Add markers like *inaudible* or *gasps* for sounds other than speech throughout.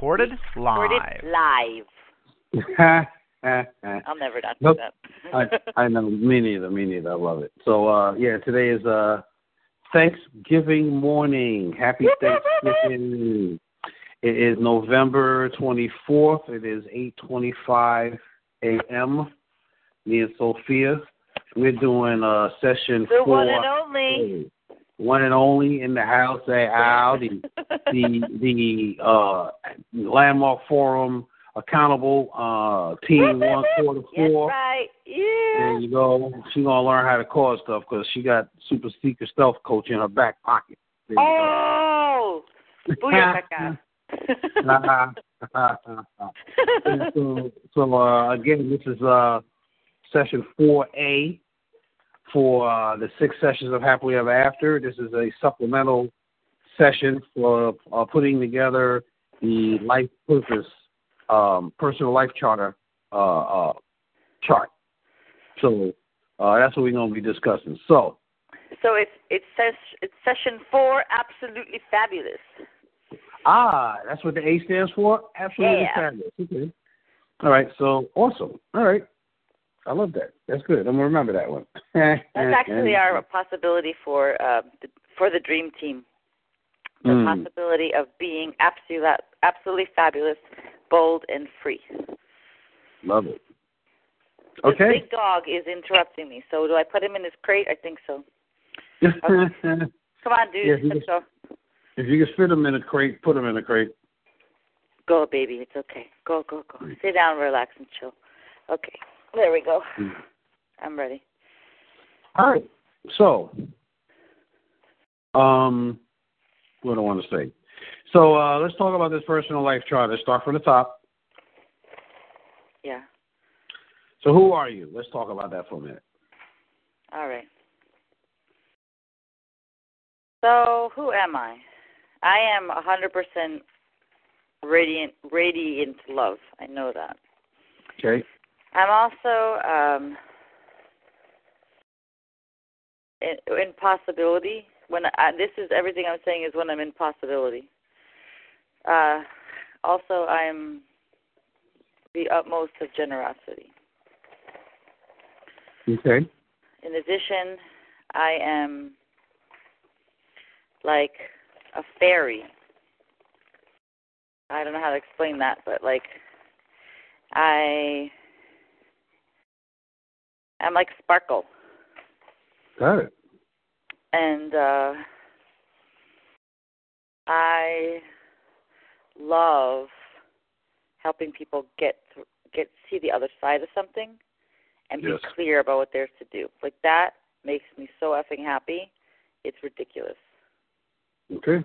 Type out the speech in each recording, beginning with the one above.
recorded live. Recorded live. I, *laughs* I'll never not Nope. do that. I know. Me neither. Me neither. I love it. So uh, yeah, today is uh, Thanksgiving morning. Happy Thanksgiving. It is November 24th. It is 8:25 a.m. Me and Sofia, we're doing uh, session for the four. one and only. One and only in the house. Say Al, the the the uh, landmark forum accountable uh, team one quarter four. right. There you go. She gonna learn how to call stuff because she got super secret stealth coach in her back pocket. There Oh, go. *laughs* so, so uh, again, this is uh, session four A for uh, the six sessions of Happily Ever After. This is a supplemental session for uh, putting together the life purpose um, personal life charter uh, uh, chart. So uh, that's what we're going to be discussing. So so it's it's ses- it's session four, absolutely fabulous. ah, that's what the A stands for. Absolutely Yeah. fabulous. Okay. All right. So awesome. All right. I love that. That's good. I'm gonna remember that one. *laughs* That's actually our possibility for uh, the, for the dream team. The Mm. possibility of being absolutely absolutely fabulous, bold, and free. love it. This Okay. big dog is interrupting me. So do I put him in his crate? I think so. if *laughs* Come on, dude. Yeah, he Let's go. you can fit him in a crate, put him in a crate. Go, baby. It's okay. Go, go, go. Sit down, relax, and chill. Okay. There we go. Mm. I'm ready. All right. So, um, what do I want to say? So uh, let's talk about this personal life chart. Let's start from the top. Yeah. So who are you? Let's talk about that for a minute. All right. So, who am I? I am a 100% radiant, radiant love. I know that. Okay. I'm also um, in, in possibility. When I, this is everything I'm saying is when I'm in possibility. Uh, also, I'm the utmost of generosity. Okay. In addition, I am like a fairy. I don't know how to explain that, but like I I'm like sparkle Got it. and uh I love helping people get th- get see the other side of something and be clear about what there's to do. Like that makes me so effing happy. It's ridiculous. Okay.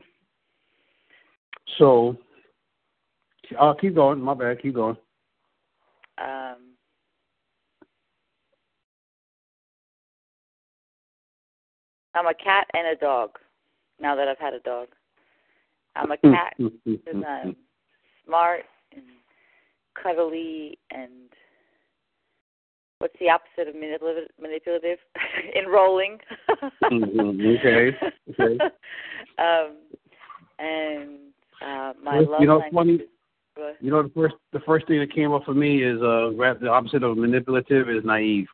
So, uh, keep going. My bad. Keep going. Um I'm a cat and a dog. Now that I've had a dog, I'm a *laughs* cat because I'm smart and cuddly and what's the opposite of manipulative? Manipulative, *laughs* enrolling. Mhm, okay, okay. *laughs* um, and uh, my You love you know, funny- is? You know, the first the first thing that came up for me is uh, the opposite of manipulative is naive.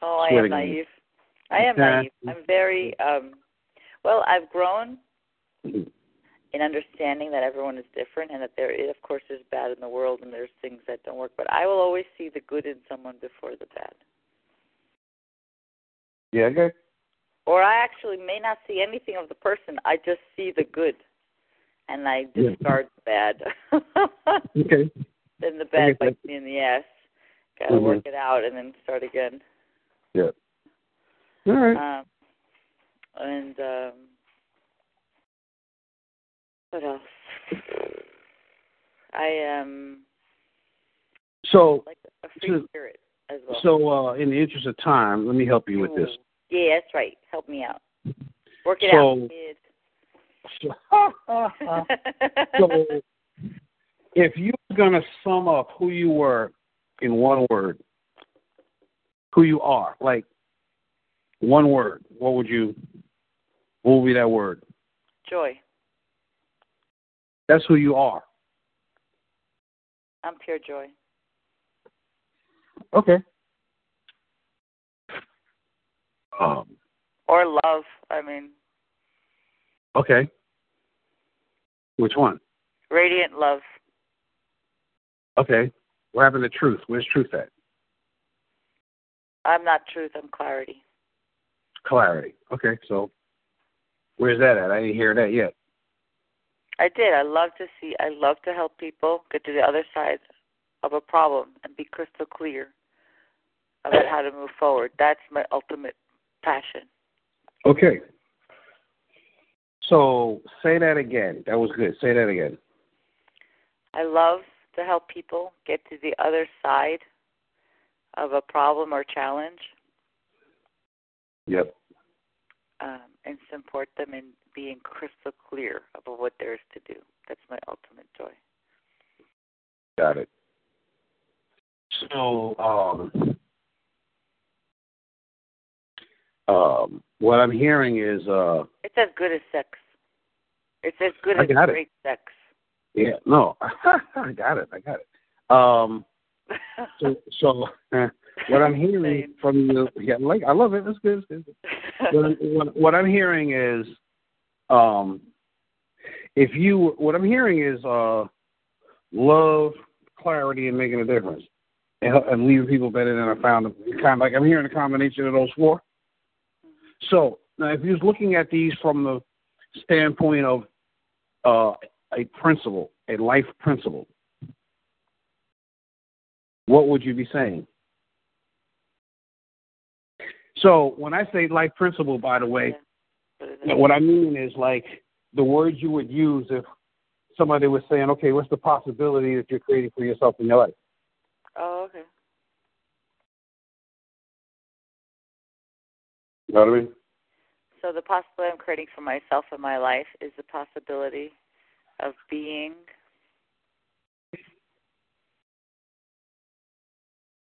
Oh, I am naive. I am Yeah. naive. I'm very um well, I've grown in understanding that everyone is different and that there is of course there's bad in the world and there's things that don't work, but I will always see the good in someone before the bad. Yeah. Okay. Or I actually may not see anything of the person. I just see the good and I Yeah. discard the bad. *laughs* Okay. then the bad bites me in the ass. Gotta Mhm. work it out and then start again. Yeah. All right. Um, and um, what else? I am So, like a free So- spirit as well. so uh, in the interest of time, let me help you with this. Yeah, that's right. Help me out. Work it So- out, *laughs* so, if you were gonna sum up who you were in one word, who you are, like one word, what would you? What would be that word? Joy. That's who you are. I'm pure joy. Okay. Um. Or love. I mean. Okay. Which one? Radiant love. Okay. What happened to truth? Where's truth at? I'm not truth. I'm clarity. Clarity. Okay. So, where's that at? I didn't hear that yet. I did. I love to see. I love to help people get to the other side of a problem and be crystal clear about how to move forward. That's my ultimate passion. Okay. So say that again. That was good. Say that again. I love to help people get to the other side of a problem or challenge. Yep. Um, and support them in being crystal clear about what there is to do. That's my ultimate joy. Got it. So, um, um, what I'm hearing is uh, it's as good as sex. It's as good as great it. sex. Yeah, no, *laughs* I got it. I got it. Um, *laughs* so, so *laughs* what I'm *laughs* hearing from you, yeah, like I love it. It's good. It's good. what, I'm, *laughs* what, what I'm hearing is, um, if you, what I'm hearing is, uh, love, clarity, and making a difference, and, and leaving people better than I found them. Kind of like I'm hearing a combination of those four. So now, if you're looking at these from the standpoint of uh, a principle, a life principle, what would you be saying? So when I say life principle, by the way, what I mean is like the words you would use if somebody was saying, okay, what's the possibility that you're creating for yourself in your life? Oh, okay. You know what I mean? So the possibility I'm creating for myself in my life is the possibility of being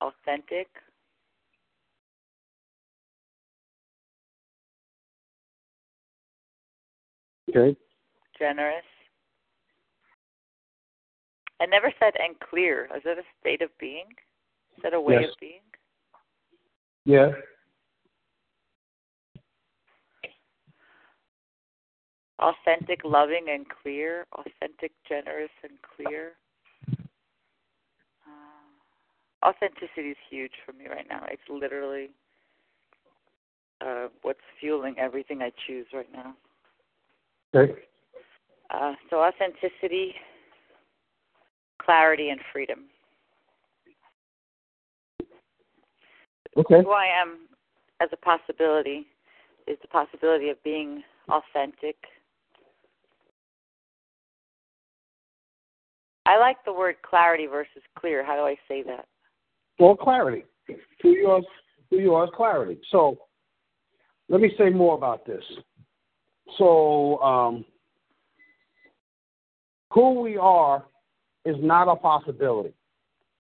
authentic, Okay. generous. I never said and clear. Is it a state of being? Is that a way Yes. of being? Yeah. Authentic, loving, and clear. Authentic, generous, and clear. Uh, authenticity is huge for me right now. It's literally uh, what's fueling everything I choose right now. Okay. Uh, so authenticity, clarity, and freedom. Okay. Who I am as a possibility is the possibility of being authentic. I like the word clarity versus clear. How do I say that? Well, clarity. Who you are, who you are is clarity. So let me say more about this. So um, who we are is not a possibility.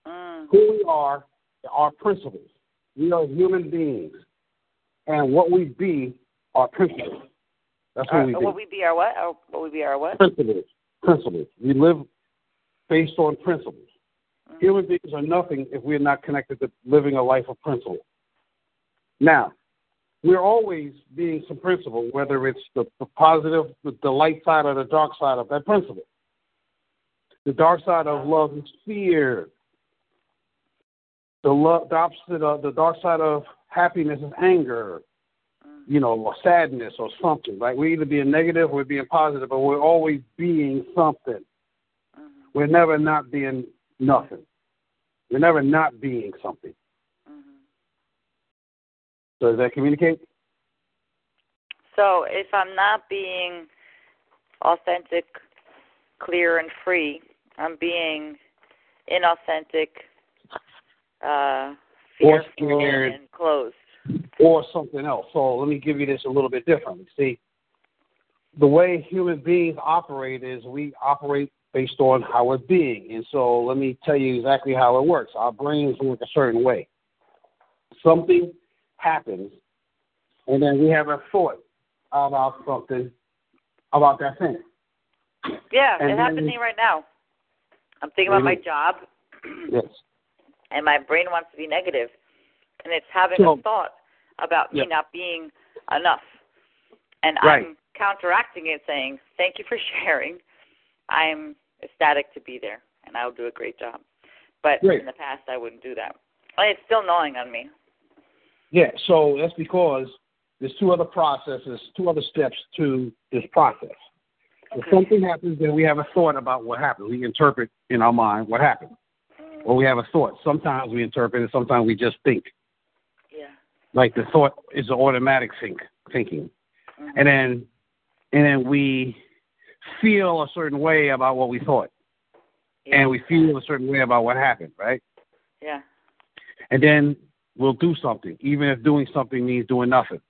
Mm. Who we are are principles. We are human beings, and what we be are principles. That's who Our- we be. what we be our what? Our, what we be our what? Principles. Principles. We live based on principles. Mm. Human beings are nothing if we're not connected to living a life of principle. Now, we're always being some principle, whether it's the, the positive, the, the light side, or the dark side of that principle. The dark side of love is fear. The, love, the opposite of the dark side of happiness is anger. You know, or sadness or something. Like we're either being negative or we're being positive, but we're always being something. We're never not being nothing. We're never not being something. So does that communicate? So if I'm not being authentic, clear, and free, I'm being inauthentic, uh, fearful, scared. and closed. or something else. So let me give you this a little bit differently. See, the way human beings operate is we operate based on how we're being. And so let me tell you exactly how it works. Our brains work a certain way. Something happens, and then we have a thought about something, about that thing. Yeah, And it happened to me right now. I'm thinking about my job, yes. And my brain wants to be negative, and it's having So- a thought about me not being enough. And Right. I'm counteracting it, saying, "Thank you for *laughs* sharing. I'm ecstatic to be there, and I'll do a great job." But in the past, I wouldn't do that. And it's still gnawing on me. Yeah, so that's because there's two other processes, two other steps to this process. If something happens, then we have a thought about what happened. We interpret in our mind what happened. Or we have a thought. Sometimes we interpret it, sometimes we just think. Yeah. Like the thought is an automatic think thinking. Mhm. And then and then we feel a certain way about what we thought. yeah. And we feel a certain way about what happened, right? Yeah. And then we'll do something, even if doing something means doing nothing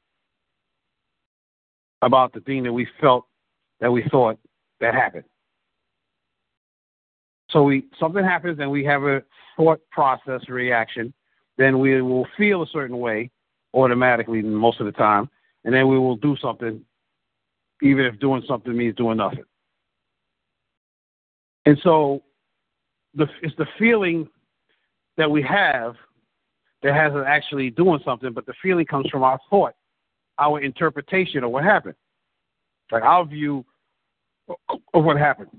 about the thing that we felt that we thought that happened. So we something happens and we have a thought process reaction, then we will feel a certain way automatically most of the time, and then we will do something, even if doing something means doing nothing. And so the it's the feeling that we have that has us actually doing something, but the feeling comes from our thought, our interpretation of what happened, like our view of what happened.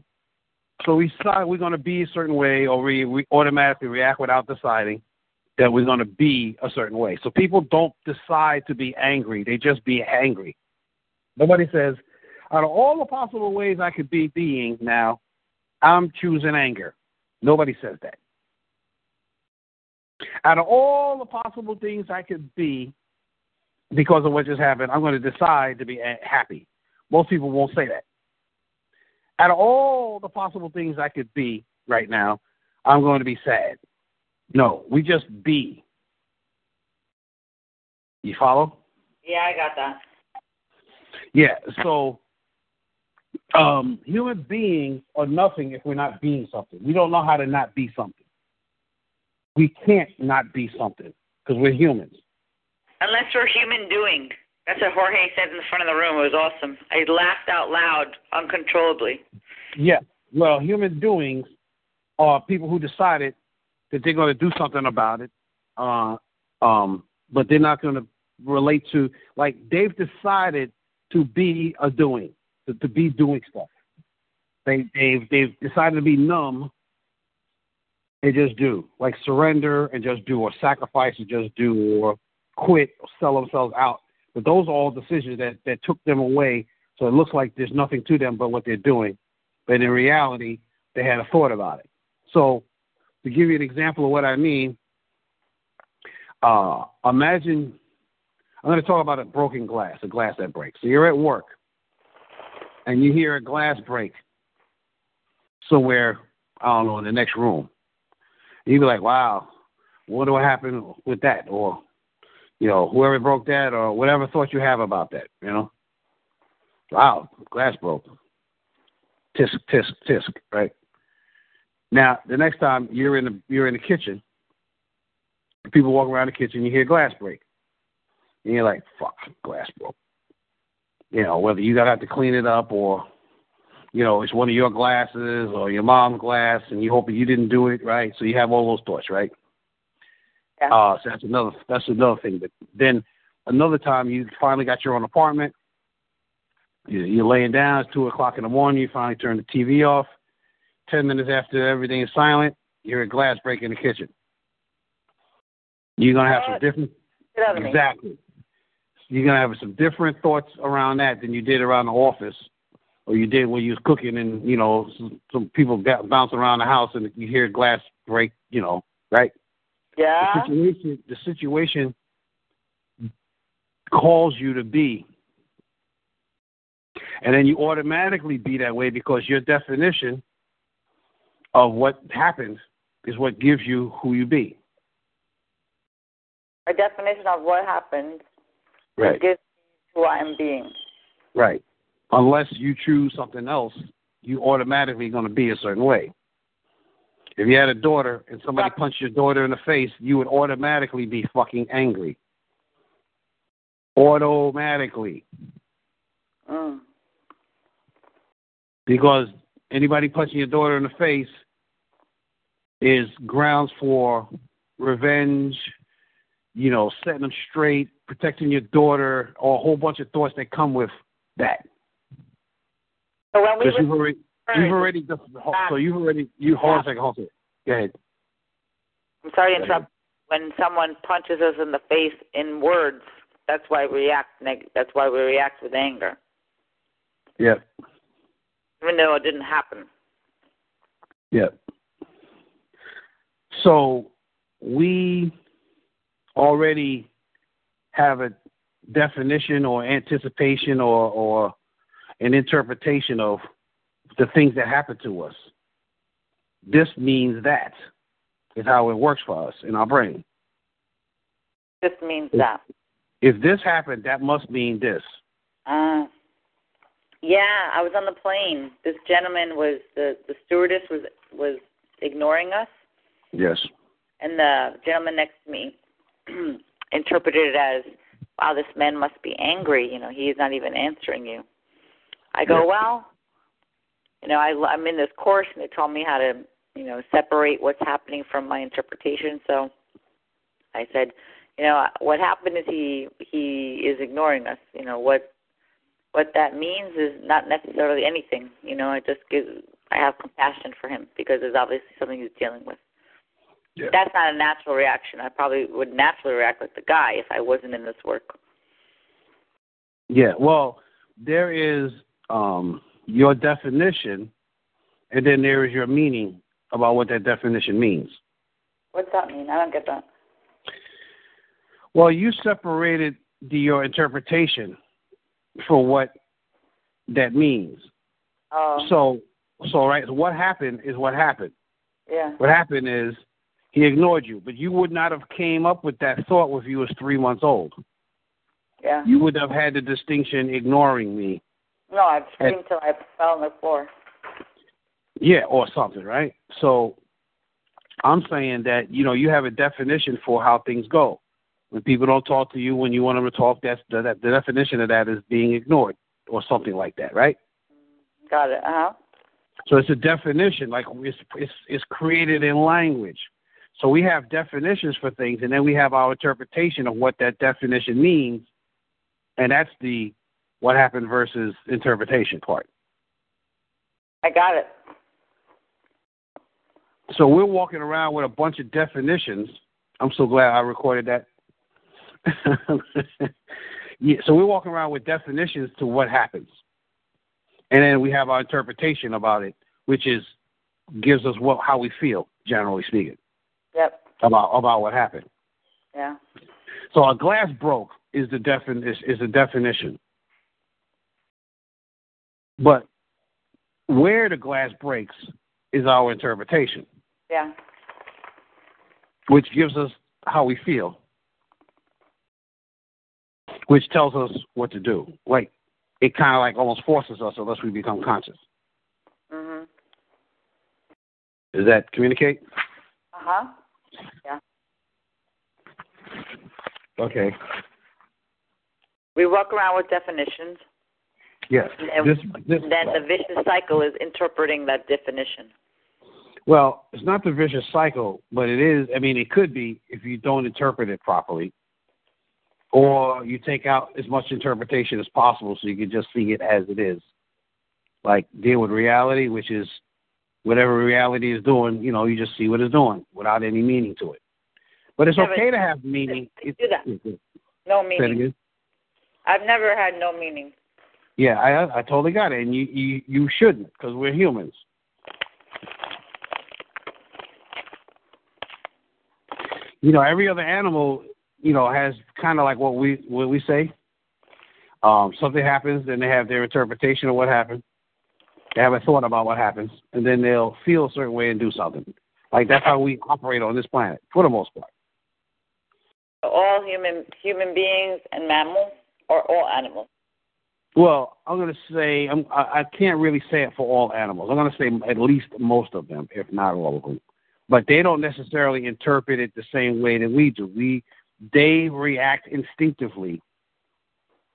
So we decide we're going to be a certain way, or we, we automatically react without deciding that we're going to be a certain way. So people don't decide to be angry; they just be angry. Nobody says, out of all the possible ways I could be being now, I'm choosing anger. Nobody says that. Out of all the possible things I could be because of what just happened, I'm going to decide to be happy. Most people won't say that. Out of all the possible things I could be right now, I'm going to be sad. No, we just be. You follow? Yeah, I got that. Yeah. So, um, human beings are nothing if we're not being something. We don't know how to not be something. We can't not be something because we're humans. Unless we're human doing. That's what Jorge said in the front of the room. It was awesome. I laughed out loud uncontrollably. Yeah. Well, human doings are people who decided that they're going to do something about it, uh, um, but they're not going to relate to like they've decided to be a doing, to, to be doing stuff. They they've they've decided to be numb and just do, like surrender and just do, or sacrifice and just do, or quit, or sell themselves out. But those are all decisions that that took them away. So it looks like there's nothing to them but what they're doing. But in reality, they had a thought about it. So to give you an example of what I mean, uh, imagine I'm going to talk about a broken glass, a glass that breaks. So you're at work and you hear a glass break somewhere, I don't know, in the next room. You'd be like, wow, what will happen with that? Or, you know, whoever broke that or whatever thought you have about that, you know? Wow, glass broke. Tisk, tisk, tisk, right? Now, the next time you're in the you're in the kitchen, people walk around the kitchen, you hear glass break, and you're like, "Fuck, glass broke." You know, whether you gotta have to clean it up or, you know, it's one of your glasses or your mom's glass, and you hope you didn't do it right. So you have all those thoughts, right? Yeah. Uh, so that's another that's another thing. But then another time you finally got your own apartment. You- You're laying down. It's two o'clock in the morning. You finally turn the TV off. Ten minutes after everything is silent, you hear a glass break in the kitchen. You're gonna have some different Get out of me. exactly. You're gonna have some different thoughts around that than you did around the office, or you did when you was cooking, and you know some, some people got bouncing around the house, and you hear glass break. You know, right? Yeah. The situation, the situation calls you to be. And then you automatically be that way because your definition of what happened is what gives you who you be. A definition of what happened Right. gives me who I am being. Right. Unless you choose something else, you automatically going to be a certain way. If you had a daughter and somebody punched your daughter in the face, you would automatically be fucking angry. Automatically. Mm. Because anybody punching your daughter in the face is grounds for revenge, you know, setting them straight, protecting your daughter, or a whole bunch of thoughts that come with that. So when we you've already, you've already, so you've already, you hold on a second, hold on. Go ahead. I'm sorry to interrupt. When someone punches us in the face in words, that's why we react. Neg- that's why we react with anger. Yeah. Even though it didn't happen. Yeah. So we already have a definition or anticipation or, or an interpretation of the things that happen to us. This means that is how it works for us in our brain. This means that. If this happened, that must mean this. Uh, yeah, I was on the plane. This gentleman was the the stewardess was was ignoring us. Yes. And the gentleman next to me *clears throat* interpreted it as, "Wow, this man must be angry. You know, he is not even answering you." I go, "Well, you know, I, I'm in this course, and they told me how to, you know, separate what's happening from my interpretation. So I said, you know, what happened is he he is ignoring us. You know what what that means is not necessarily anything. You know, I just give I have compassion for him because there's obviously something he's dealing with. Yeah. That's not a natural reaction. I probably would naturally react like the guy if I wasn't in this work. Yeah, well, there is um your definition, and then there is your meaning about what that definition means. What's that mean? I don't get that. Well, you separated the, your interpretation for what that means. Oh. So, so right. So what happened is what happened. Yeah. What happened is he ignored you, but you would not have came up with that thought if you was three months old. Yeah. You would have had the distinction ignoring me no, I've screamed till I fell on the floor. Yeah, or something, right? So I'm saying that, you know, you have a definition for how things go. When people don't talk to you when you want them to talk, that's the, that, the definition of that is being ignored or something like that, right? Got it. Uh huh. So it's a definition, like it's, it's it's created in language. So we have definitions for things, and then we have our interpretation of what that definition means, and that's the what happened versus interpretation part. I got it. So we're walking around with a bunch of definitions. I'm so glad I recorded that. *laughs* yeah, so we're walking around with definitions to what happens. And then we have our interpretation about it, which is gives us what how we feel, generally speaking. Yep. About about what happened. Yeah. So a glass broke is the defin is, is a definition. But where the glass breaks is our interpretation. Yeah. Which gives us how we feel. Which tells us what to do. Like it kind of like almost forces us unless we become conscious. Mhm. Does that communicate? Uh huh. Yeah. Okay. We walk around with definitions. Yes. And this, this, then the vicious cycle is interpreting that definition. Well, it's not the vicious cycle, but it is. I mean, it could be if you don't interpret it properly, or you take out as much interpretation as possible so you can just see it as it is. Like deal with reality, which is whatever reality is doing. You know, you just see what it's doing without any meaning to it. But it's okay to have meaning. do that. No meaning. I've never had no meaning. Yeah, I I totally got it, and you you you shouldn't because we're humans. You know, every other animal, you know, has kind of like what we what we say. Um, something happens, then they have their interpretation of what happened. They have a thought about what happens, and then they'll feel a certain way and do something. Like that's how we operate on this planet, for the most part. All human human beings and mammals, or all animals. Well, I'm going to say I'm, I, I can't really say it for all animals. I'm going to say at least most of them, if not all of them. But they don't necessarily interpret it the same way that we do. We they react instinctively,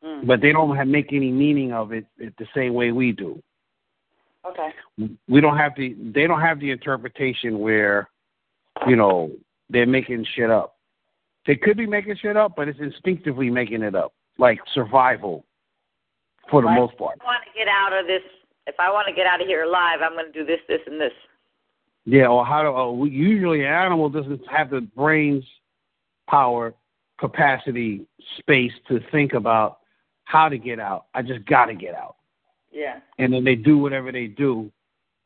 Mm. but they don't have, make any meaning of it, it the same way we do. Okay. We don't have the they don't have the interpretation where you know, they're making shit up. They could be making shit up, but it's instinctively making it up, like survival, for the well, most part. If I want to get out of this, if I want to get out of here alive, I'm going to do this, this, and this. Yeah, or how do uh, usually an animal doesn't have the brains power capacity space to think about how to get out. I just got to get out. Yeah. And then they do whatever they do,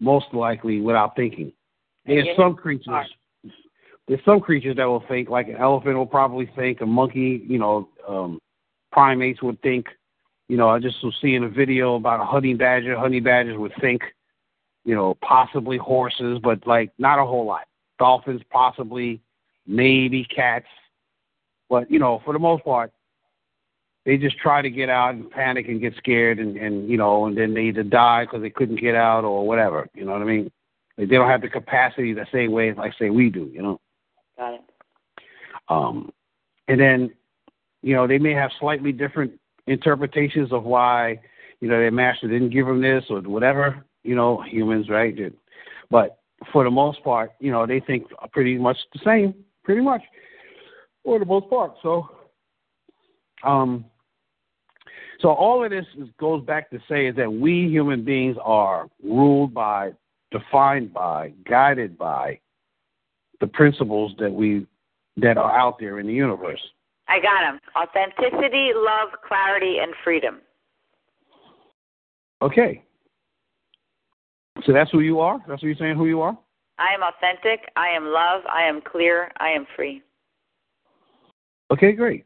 most likely without thinking. There's some creatures. There's some creatures that will think, like an elephant will probably think, a monkey, you know, um, primates would think. You know, I just was seeing a video about a honey badger. Honey badgers would think, you know, possibly horses, but like not a whole lot. Dolphins, possibly, maybe cats. But, you know, for the most part, they just try to get out and panic and get scared and, and you know, and then they either die because they couldn't get out or whatever. You know what I mean? They don't have the capacity the same way like say we do. You know. Got it. Um, and then, you know, they may have slightly different interpretations of why, you know, their master didn't give them this or whatever. You know, humans, right? But for the most part, you know, they think pretty much the same, pretty much, for the most part. So, um, so all of this goes back to say is that we human beings are ruled by, defined by, guided by the principles that we that are out there in the universe. I got them. Authenticity, love, clarity, and freedom. Okay. So that's who you are? That's what you're saying who you are? I am authentic. I am love. I am clear. I am free. Okay, great.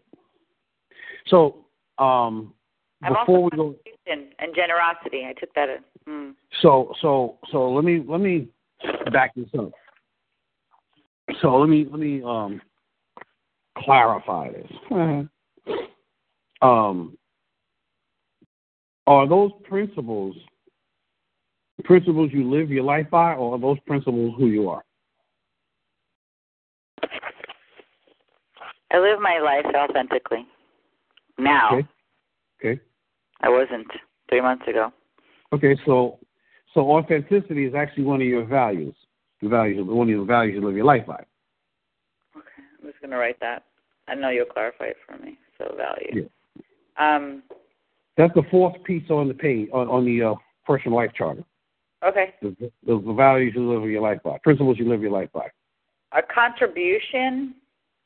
So, um, I'm before we go and generosity. I took that. In. Mm. So, so, so let me let me back this up. So let me let me um clarify this. um, are those principles principles you live your life by, or are those principles who you are? I live my life authentically. Now. Okay. Okay. I wasn't three months ago. Okay, so so authenticity is actually one of your values. The values, one of the values you live your life by. Okay, I'm just gonna write that. I know you'll clarify it for me. So value. Yeah. Um. That's the fourth piece on the page on, on the uh, personal life charter. Okay. The, the, the values you live your life by, principles you live your life by. A contribution.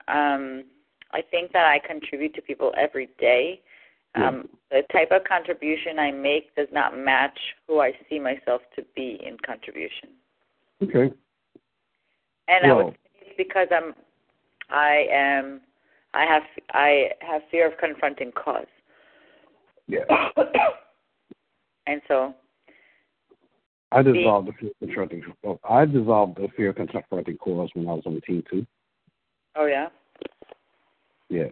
Um, I think that I contribute to people every day. Um, the type of contribution I make does not match who I see myself to be in contribution. Okay. And I would say it's because I'm, I am, I have, I have fear of confronting cause. Yeah. *coughs* and so. I dissolved the, the fear of confronting. I dissolved the fear of confronting cause when I was on team two. Oh yeah. Yeah.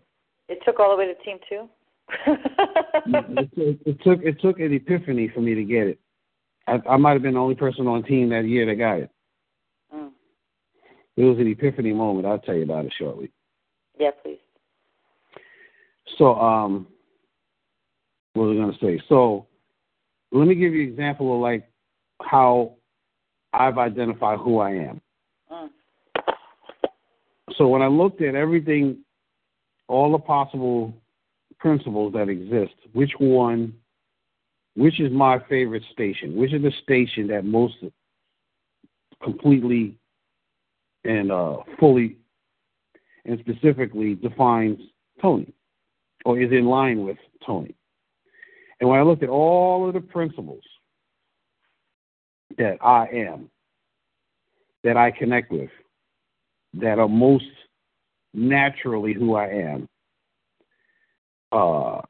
It took all the way to team two. *laughs* it, took, it took it took an epiphany for me to get it. I, I might have been the only person on team that year that got it. Mm. It was an epiphany moment. I'll tell you about it shortly. Yeah, please. So, um, what was I going to say? So, let me give you an example of like how I've identified who I am. Mm. So when I looked at everything, all the possible principles that exist, which one, which is my favorite station? Which is the station that most completely and uh, fully and specifically defines Tony or is in line with Tony? And when I looked at all of the principles that I am, that I connect with, that are most naturally who I am, uh,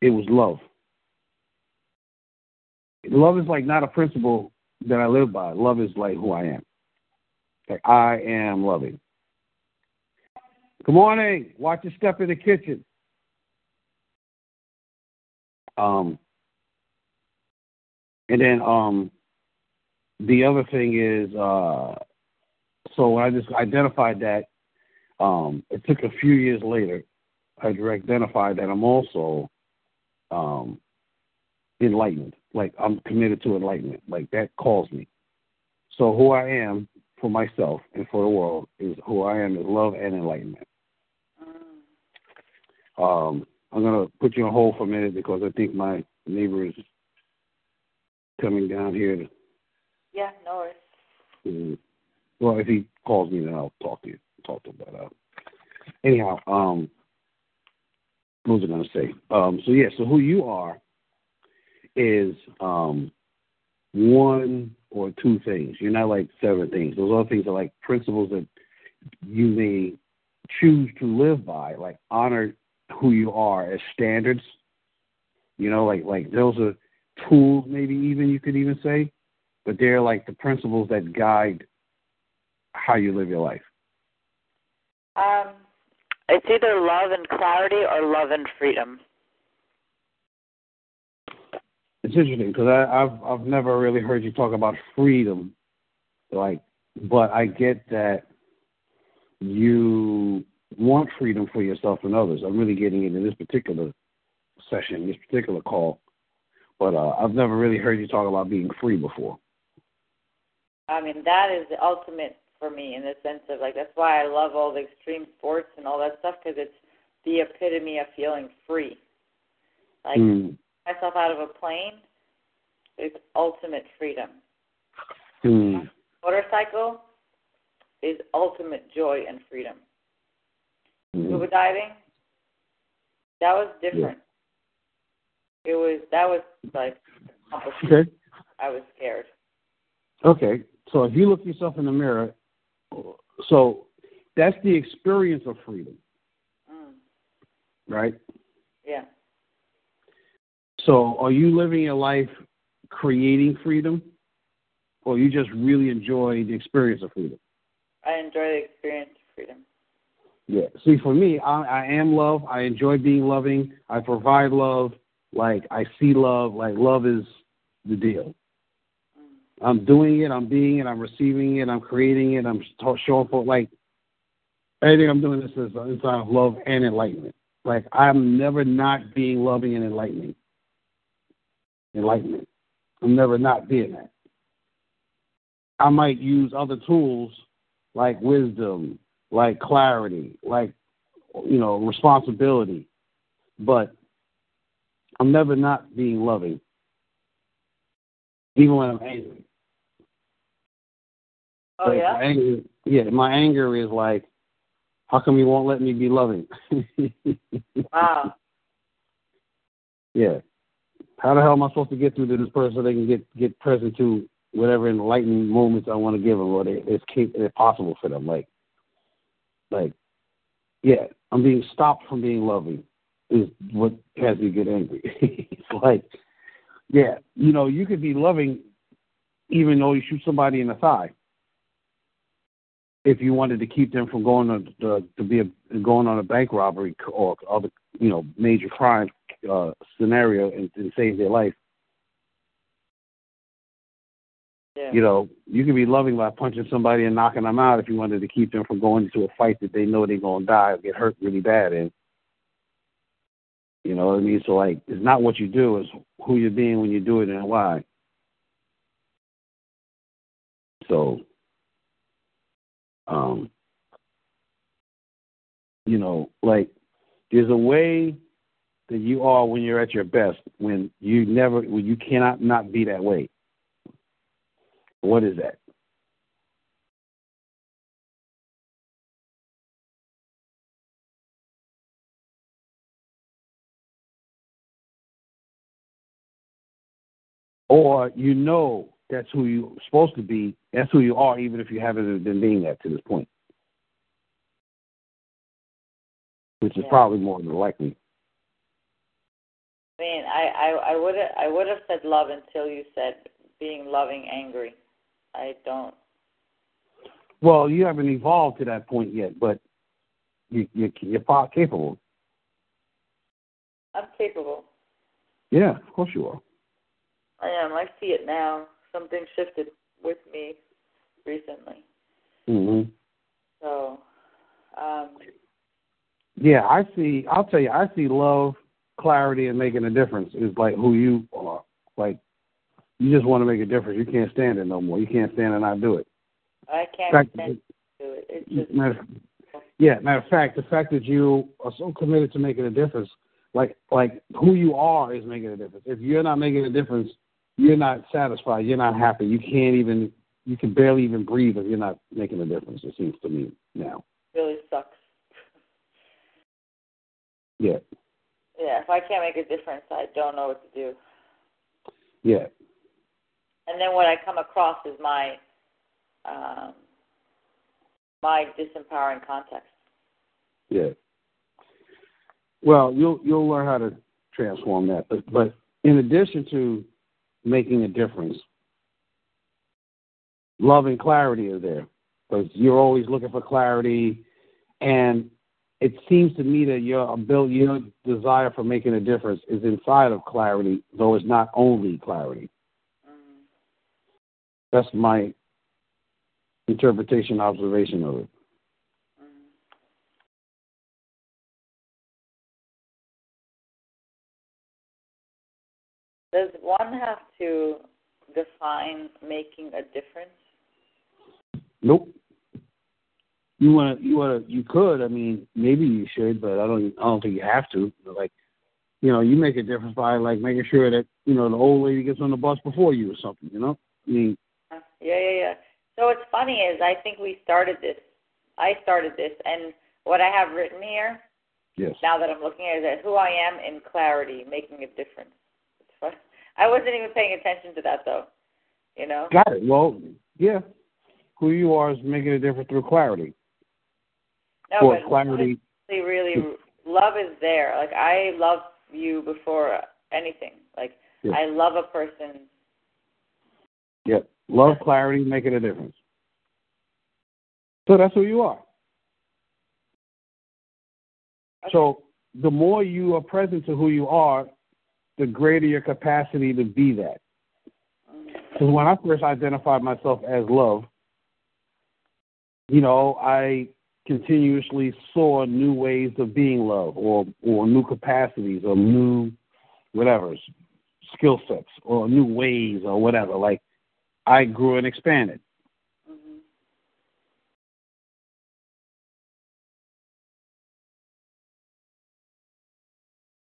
it was love. Love is like not a principle that I live by. Love is like who I am. Like I am loving. Good morning. Watch your step in the kitchen. Um, and then um, the other thing is, uh, so when I just identified that, um, it took a few years later I identified that I'm also um, enlightened. Like I'm committed to enlightenment. Like that calls me. So who I am for myself and for the world is who I am is love and enlightenment. Mm. Um, I'm gonna put you on hold for a minute because I think my neighbor is coming down here. To, yeah, no worries. Mm, well, if he calls me, then I'll talk to you. Talk to him. But uh, anyhow, um, what was I gonna say? Um, so yeah, so who you are is um one or two things. You're not like seven things. Those other things are like principles that you may choose to live by, like honor who you are as standards. You know, like like those are tools, maybe even you could even say, but they're like the principles that guide how you live your life. Um, it's either love and clarity or love and freedom. It's interesting because I've I've never really heard you talk about freedom, like, but I get that you want freedom for yourself and others. I'm really getting into this particular session, this particular call, but uh, I've never really heard you talk about being free before. I mean, that is the ultimate for me in the sense of like that's why I love all the extreme sports and all that stuff because it's the epitome of feeling free. Like mm. myself out of a plane is ultimate freedom. Mm. Motorcycle is ultimate joy and freedom. Scuba diving, that was different. Yeah. It was that was like okay. I was scared. Okay, so if you look yourself in the mirror, so that's the experience of freedom, mm. right? Yeah. So, are you living your life creating freedom, or you just really enjoy the experience of freedom? I enjoy the experience of freedom. Yeah. See, for me, I, I am love. I enjoy being loving. I provide love. Like I see love. Like love is the deal. I'm doing it, I'm being it, I'm receiving it, I'm creating it, I'm showing for like everything I'm doing this is inside of love and enlightenment. Like I'm never not being loving and enlightening. Enlightenment. I'm never not being that. I might use other tools like wisdom, like clarity, like you know, responsibility, but I'm never not being loving, even when I'm angry. Oh yeah. My anger, yeah, my anger is like, how come you won't let me be loving? *laughs* wow. Yeah. How the hell am I supposed to get through to this person so they can get get present to whatever enlightening moments I want to give them, or they, it's it's possible for them? Like, like, yeah, I'm being stopped from being loving is what has me get angry. *laughs* it's like, yeah, you know, you could be loving even though you shoot somebody in the thigh if you wanted to keep them from going to, to, to be a, going on a bank robbery or other you know major crime uh, scenario and, and save their life. Yeah. You know, you can be loving by punching somebody and knocking them out if you wanted to keep them from going into a fight that they know they're gonna die or get hurt really bad in. You know what I mean? So like, it's not what you do; it's who you're being when you do it and why. So um, you know, like there's a way that you are when you're at your best, when you never, when you cannot not be that way. What is that? Or you know that's who you're supposed to be. That's who you are, even if you haven't been being that to this point. Which is yeah. probably more than likely. I mean, I I I would I would have said love until you said being loving angry. I don't. Well, you haven't evolved to that point yet, but you, you you're capable. I'm capable. Yeah, of course you are. I am. I see it now something shifted with me recently. Mhm. So, um yeah, I see. I'll tell you, I see love, clarity, and making a difference is like who you are. Like, you just want to make a difference. You can't stand it no more. You can't stand it not do it. I can't Fact- stand to it. It's just Matter, yeah, matter of fact, the fact that you are so committed to making a difference, like like who you are is making a difference. If you're not making a difference, you're not satisfied. You're not happy. You can't even you can barely even breathe if you're not making a difference. It seems to me now. really sucks. Yeah, Yeah, if I can't make a difference, I don't know what to do. yeah, And then what I come across is my um, my disempowering context. yeah. Well, you'll you'll learn how to transform that. But but in addition to making a difference, love and clarity are there because you're always looking for clarity, and it seems to me that your ability, your desire for making a difference is inside of clarity, though it's not only clarity. That's my interpretation, observation of it. Mm. Does one have to define making a difference? Nope. You wanna, you wanna, you could. I mean, maybe you should, but I don't. I don't think you have to. But like, you know, you make a difference by like making sure that you know the old lady gets on the bus before you or something. You know, I mean, Yeah, yeah, yeah. So what's funny is I think we started this. I started this, and what I have written here yes. now that I'm looking at it is who I am in clarity, making a difference. It's fun. I wasn't even paying attention to that though. You know. Got it. Well, yeah. Who you are is making a difference through clarity. No, or but clarity. really, really, love is there. Like I love you before anything. Like Yeah. I love a person. Yeah. Love, clarity, making a difference. So that's who you are. So the more you are present to who you are, the greater your capacity to be that. Because when I first identified myself as love, you know, I continuously saw new ways of being love or or new capacities or new whatever skill sets or new ways or whatever. Like I grew and expanded. mhm.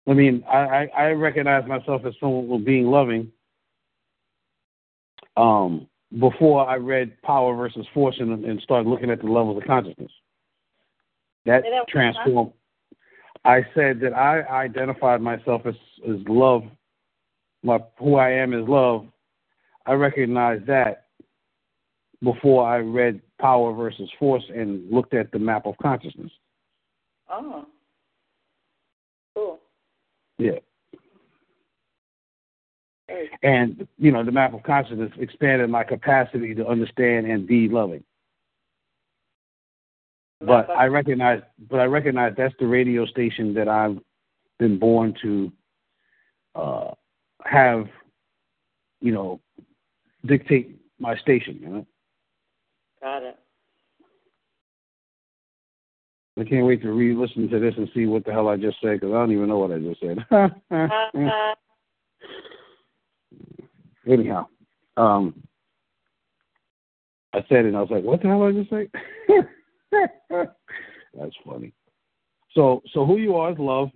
I mean, I, I, I recognize myself as someone being loving um, before I read Power versus Force and, and started looking at the levels of consciousness. That that one more time. transformed. I said that I identified myself as, as love. My who I am is love. I recognized that before I read Power versus Force and looked at the map of consciousness. Oh. Cool. Yeah. Very And, you know, the map of consciousness expanded my capacity to understand and be loving. But I recognize but I recognize that's the radio station that I've been born to uh have, you know, dictate my station, you know. got it. I can't wait to re-listen to this and see what the hell I just said because I don't even know what I just said. Uh, *laughs* Anyhow, um, I said it and I was like, "What the hell did I just say?" *laughs* That's funny. So, so who you are is love,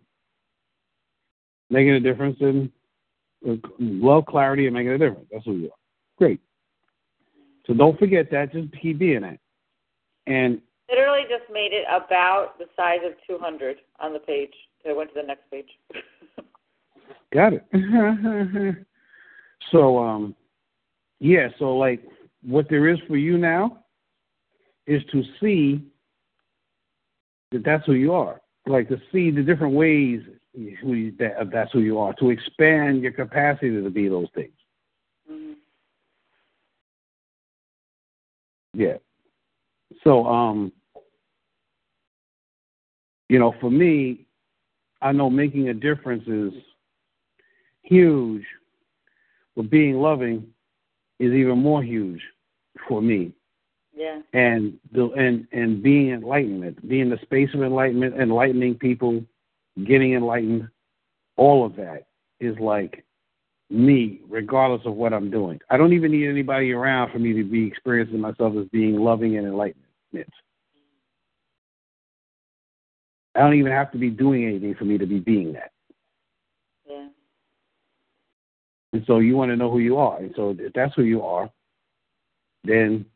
making a difference in uh, love, clarity, and making a difference. That's who you are. Great. So don't forget that. Just keep being that. And literally just made it about the size of 200 on the page. So I went to the next page. *laughs* Got it. *laughs* so um yeah, so like what there is for you now is to see that that's who you are. Like to see the different ways who you, that that's who you are. To expand your capacity to be those things. Mhm. Yeah. So um you know, for me, I know making a difference is huge, but being loving is even more huge for me. Yeah. And the and and being enlightenment, being the space of enlightenment, enlightening people, getting enlightened, all of that is like me, regardless of what I'm doing. I don't even need anybody around for me to be experiencing myself as being loving and enlightenment. I don't even have to be doing anything for me to be being that. Yeah. And so you want to know who you are. And so if that's who you are, then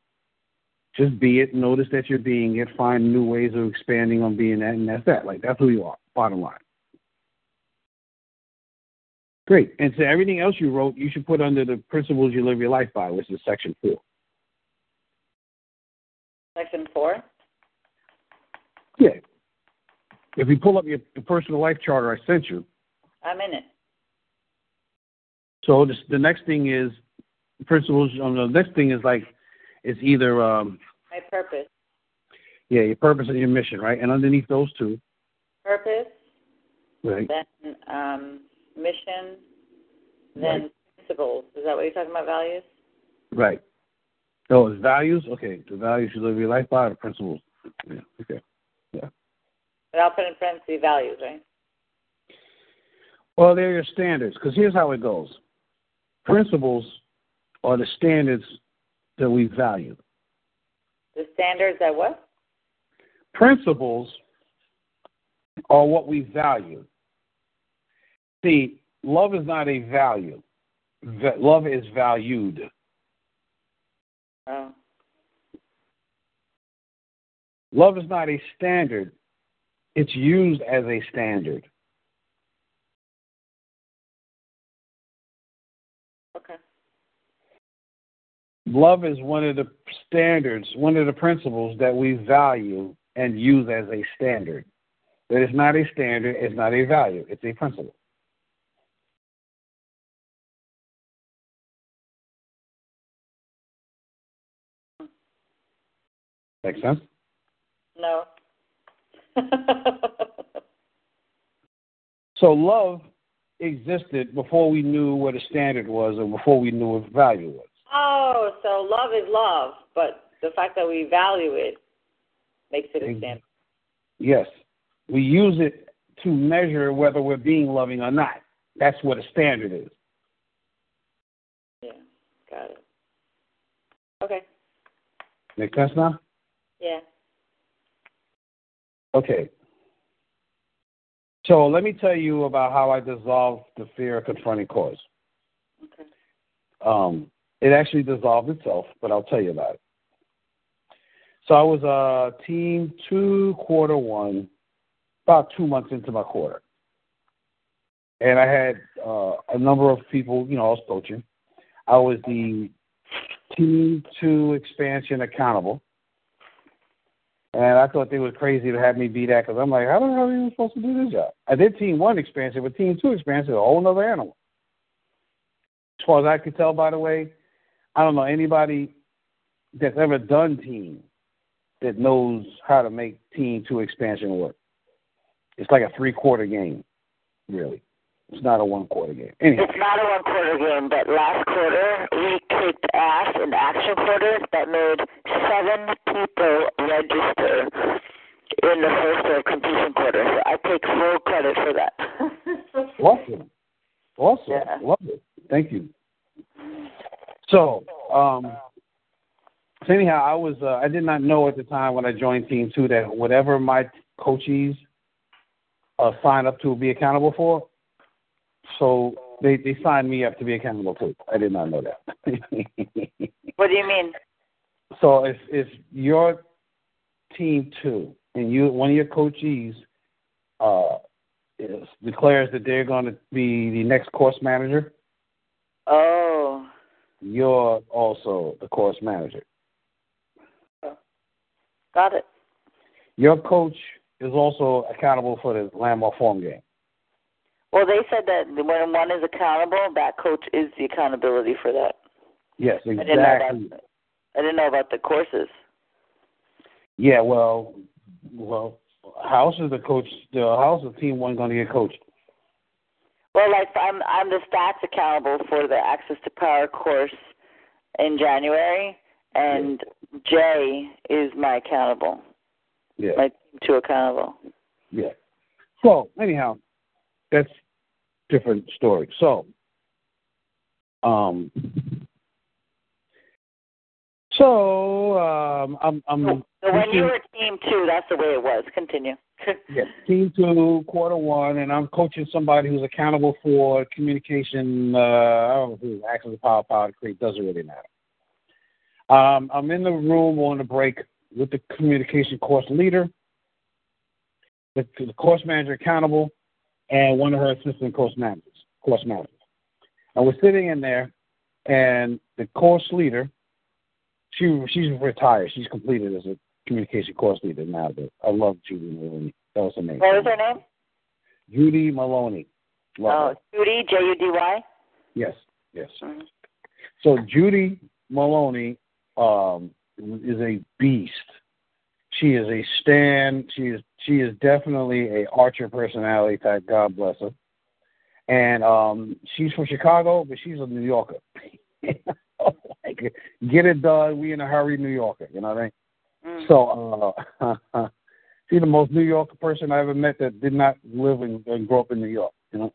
just be it. Notice that you're being it. Find new ways of expanding on being that, and that's that. Like that's who you are. Bottom line. Great. And so everything else you wrote, you should put under the principles you live your life by, which is section four. Section four? Yeah. If you pull up your the personal life charter I sent you. I'm in it. So this, the next thing is principles. Um, the next thing is like it's either um, my purpose. Yeah, your purpose and your mission, right? And underneath those two. Purpose. Right. Then um, mission, then right. principles. Is that what you're talking about, values? Right. Oh, it's values? Okay. The values you live your life by, the principles. Yeah. Okay. Yeah. But I'll put in parentheses values, right? Well, they're your standards, because here's how it goes. Principles are the standards that we value. The standards that what? Principles are what we value. See, love is not a value. Love is valued. Oh. Love is not a standard. It's used as a standard. Okay. Love is one of the standards, one of the principles that we value and use as a standard. It is not a standard, it's not a value, it's a principle. Make sense? No. *laughs* so love existed before we knew what a standard was or before we knew what value was. Oh, so love is love, but the fact that we value it makes it a standard. Yes. We use it to measure whether we're being loving or not. That's what a standard is. Yeah, got it. Okay. Make sense now? Yeah. Okay. So let me tell you about how I dissolved the fear of confronting cause. Okay. Um, it actually dissolved itself, but I'll tell you about it. So I was uh, team two, quarter one, about two months into my quarter. And I had uh, a number of people, you know, I was coaching. I was the team two expansion accountable. And I thought they were crazy to have me be that because I'm like, how the hell are you supposed to do this job? I did team one expansion, but team two expansion is a whole other animal. As far as I could tell, by the way, I don't know anybody that's ever done team that knows how to make team two expansion work. It's like a three quarter game, really. It's not a one quarter game. Anyhow. It's not a one quarter game, but last quarter we kicked ass in action quarters that made seven people register in the first completion quarter. So I take full credit for that. *laughs* awesome. Awesome. Yeah. Love it. Thank you. So, um, so anyhow, I was uh, I did not know at the time when I joined Team Two that whatever my coaches uh, sign up to be accountable for, so they they signed me up to be accountable too. I did not know that. *laughs* what do you mean? So if if your team two and you one of your coaches uh, is, declares that they're going to be the next course manager. Oh. You're also the course manager. Got it. Your coach is also accountable for the Landmark Forum game. Well, they said that when one is accountable, that coach is the accountability for that. Yes, exactly. I didn't know about, I didn't know about the courses. Yeah, well, well, is the coach. The House of Team One going to get coached. Well, like I'm, I'm the stats accountable for the Access to Power course in January, and yeah. Jay is my accountable. Yeah. My team two accountable. Yeah. So anyhow, that's different story. So Um, so um, I'm. I'm so when you were team two, that's the way it was. Continue. *laughs* yes, team two, quarter one, and I'm coaching somebody who's accountable for communication. Uh, I don't know who actually power power to create doesn't really matter. Um, I'm in the room on the break with the communication course leader, the, the course manager accountable, and one of her assistant course managers. Course managers. And we're sitting in there, and the course leader, she she's retired. She's completed as a communication course leader now. But I love Judy Maloney. That was her name. What was her name? Judy Maloney. Love oh, her. Judy J U D Y. Yes, yes. Mm-hmm. So Judy Maloney um, is a beast. She is a stand. She is she is definitely a Archer personality type. God bless her. And um, she's from Chicago, but she's a New Yorker. *laughs* like, get it done. We in a hurry, New Yorker. You know what I mean? Mm. So uh, *laughs* she's the most New Yorker person I ever met that did not live and, and grow up in New York. You know.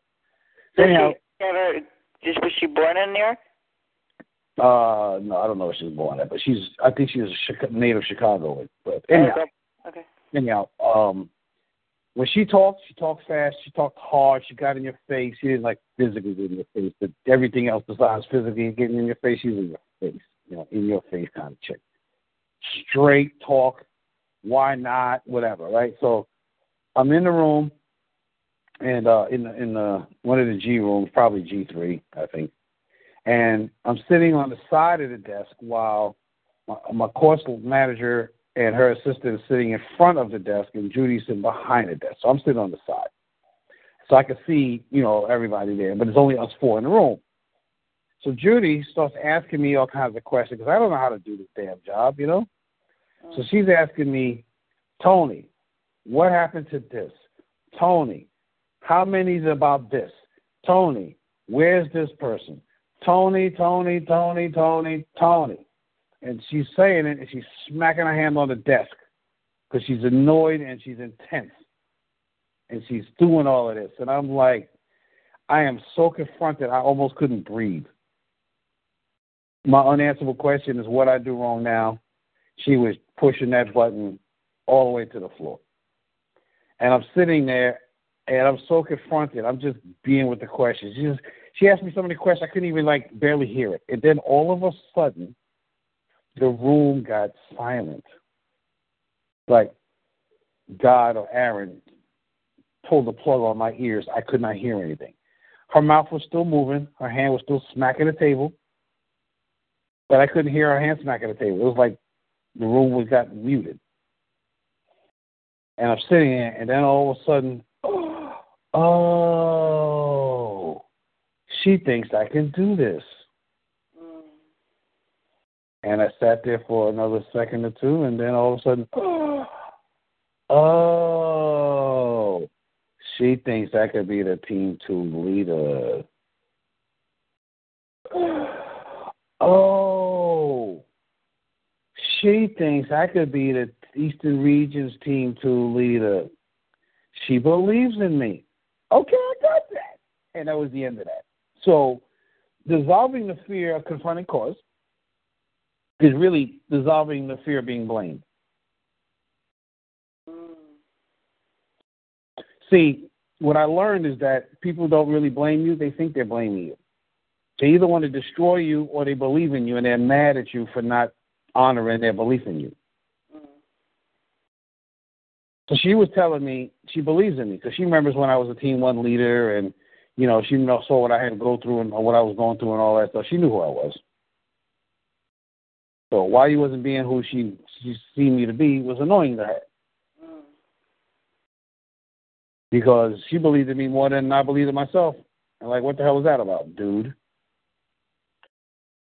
Anyhow, she ever, just was she born in New York? Uh, no, I don't know if she was born there, but she's. I think she was a native Chicagoan. But anyhow, okay. Anyhow, um, when she talked, she talked fast. She talked hard. She got in your face. She didn't like physically get in your face, but everything else besides physically getting in your face, she was in your face. You know, in your face kind of chick. Straight talk. Why not? Whatever. Right. So, I'm in the room, and uh, in the in the one of the G rooms, probably G three, I think and I'm sitting on the side of the desk while my, my course manager and her assistant is sitting in front of the desk, and Judy's sitting behind the desk. So I'm sitting on the side, so I can see, you know, everybody there. But it's only us four in the room. So Judy starts asking me all kinds of questions because I don't know how to do this damn job, you know. So mm. she's asking me, Tony, what happened to this? Tony, how many's about this? Tony, where's this person? Tony, Tony, Tony, Tony, Tony. And she's saying it and she's smacking her hand on the desk because she's annoyed and she's intense. And she's doing all of this. And I'm like, I am so confronted, I almost couldn't breathe. My unanswerable question is what I do wrong now. She was pushing that button all the way to the floor. And I'm sitting there and I'm so confronted. I'm just being with the questions. She just she asked me so many questions I couldn't even like barely hear it. And then all of a sudden, the room got silent. Like God or Aaron pulled the plug on my ears. I could not hear anything. Her mouth was still moving. Her hand was still smacking the table, but I couldn't hear her hand smacking the table. It was like the room was got muted. And I'm sitting there, and then all of a sudden, *gasps* oh, she thinks I can do this. And I sat there for another second or two, and then all of a sudden, *gasps* oh, she thinks I could be the team two leader. *sighs* Oh, she thinks I could be the Eastern Region's team two leader. She believes in me. Okay, I got that. And that was the end of that. So, dissolving the fear of confronting cause is really dissolving the fear of being blamed. See, what I learned is that people don't really blame you, they think they're blaming you. They either want to destroy you or they believe in you and they're mad at you for not honoring their belief in you. So she was telling me she believes in me because she remembers when I was a Team One leader and you know, she saw what I had to go through and what I was going through and all that stuff. She knew who I was. So why you wasn't being who she she seen me to be was annoying to her. Because she believed in me more than I believed in myself. And like, what the hell is that about, dude?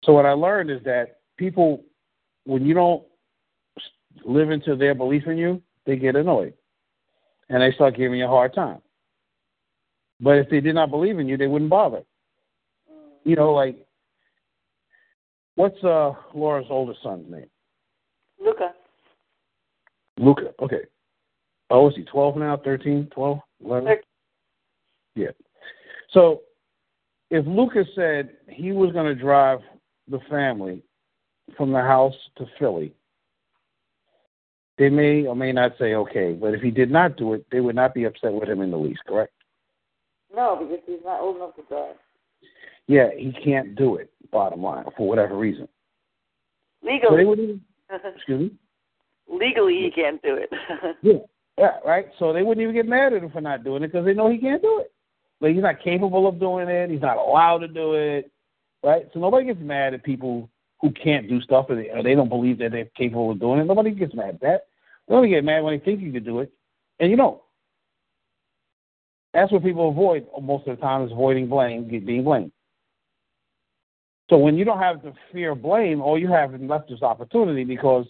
So what I learned is that people, when you don't live into their belief in you, they get annoyed, and they start giving you a hard time. But if they did not believe in you, they wouldn't bother. You know, like what's uh Laura's oldest son's name? Luca. Luca. Okay. Oh, is he 12 now? 13, 12, 11? 13. Yeah. So if Luca said he was going to drive the family from the house to Philly, they may or may not say okay. But if he did not do it, they would not be upset with him in the least, correct? No, because he's not old enough to drive. Yeah, he can't do it, bottom line, for whatever reason. Legally. So *laughs* excuse me? Legally, he can't do it. *laughs* yeah, yeah, right. So they wouldn't even get mad at him for not doing it because they know he can't do it. Like he's not capable of doing it. He's not allowed to do it. Right. So nobody gets mad at people who can't do stuff or they, or they don't believe that they're capable of doing it. Nobody gets mad at that. They only get mad when they think you can do it, and you don't. That's what people avoid most of the time is avoiding blame, being blamed. So when you don't have the fear of blame, all you have is left is opportunity because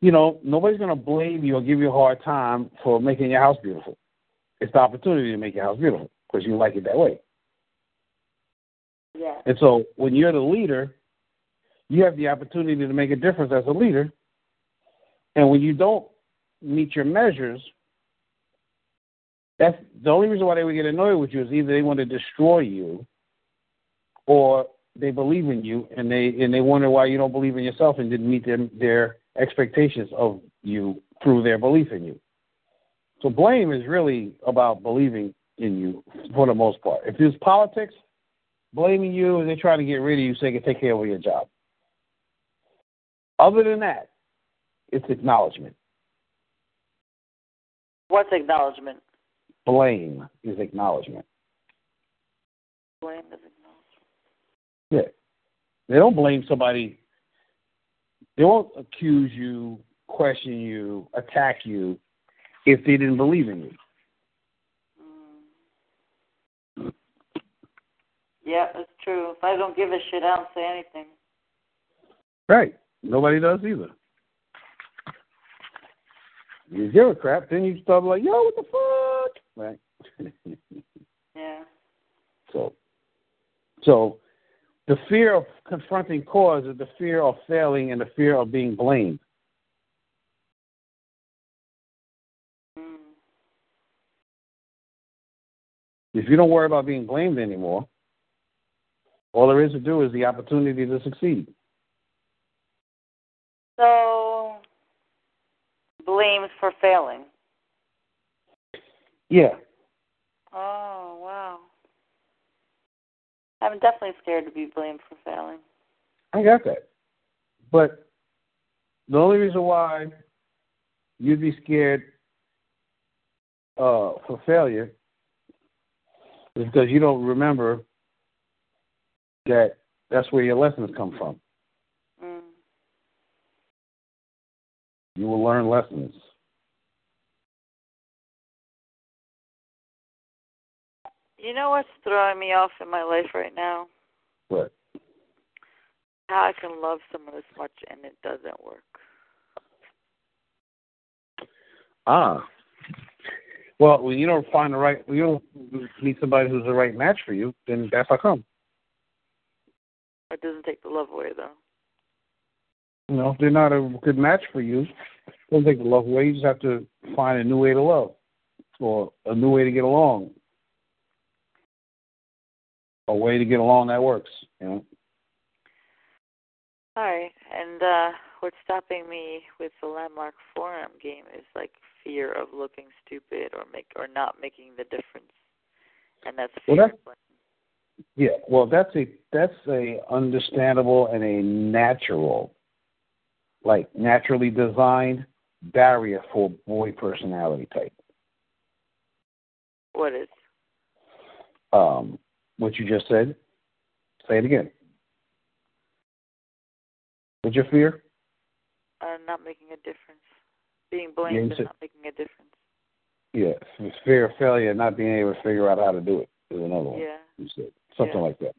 you know, nobody's going to blame you or give you a hard time for making your house beautiful. It's the opportunity to make your house beautiful because you like it that way. Yeah. And so when you're the leader, you have the opportunity to make a difference as a leader. And when you don't meet your measures, that's the only reason why they would get annoyed with you is either they want to destroy you or they believe in you and they and they wonder why you don't believe in yourself and didn't meet them their expectations of you through their belief in you. So blame is really about believing in you for the most part. If there's politics, blaming you and they're trying to get rid of you so they can take care of your job. Other than that, it's acknowledgement. What's acknowledgement? Blame is acknowledgement. Blame is acknowledgement. Yeah. They don't blame somebody they won't accuse you, question you, attack you if they didn't believe in you. Mm. Yeah, that's true. If I don't give a shit, I don't say anything. Right. Nobody does either. You give a crap, then you start like, yo, what the fuck? Right. *laughs* yeah. So, so the fear of confronting cause is the fear of failing and the fear of being blamed. If you don't worry about being blamed anymore, all there is to do is the opportunity to succeed. So, blamed for failing. Yeah. Oh, wow. I'm definitely scared to be blamed for failing. I got that. But the only reason why you'd be scared uh, for failure is because you don't remember that that's where your lessons come from. Mm. You will learn lessons. You know what's throwing me off in my life right now? What? How I can love someone this much and it doesn't work. Ah. Well, when you don't find the right, when you don't meet somebody who's the right match for you, then that's how come. It doesn't take the love away, though. You know, if they're not a good match for you, it doesn't take the love away. You just have to find a new way to love or a new way to get along a way to get along that works. You know. All right, and uh what's stopping me with the landmark forum game is like fear of looking stupid or make or not making the difference, and that's fear. Well, that's, yeah, well, that's a that's a understandable and a natural, like naturally designed barrier for boy personality type. What is? Um, what you just said? Say it again. What's your fear? Uh, not making a difference. Being blamed and not making a difference. Yeah, fear of failure, not being able to figure out how to do it is another one. Yeah. You said something yeah. like that.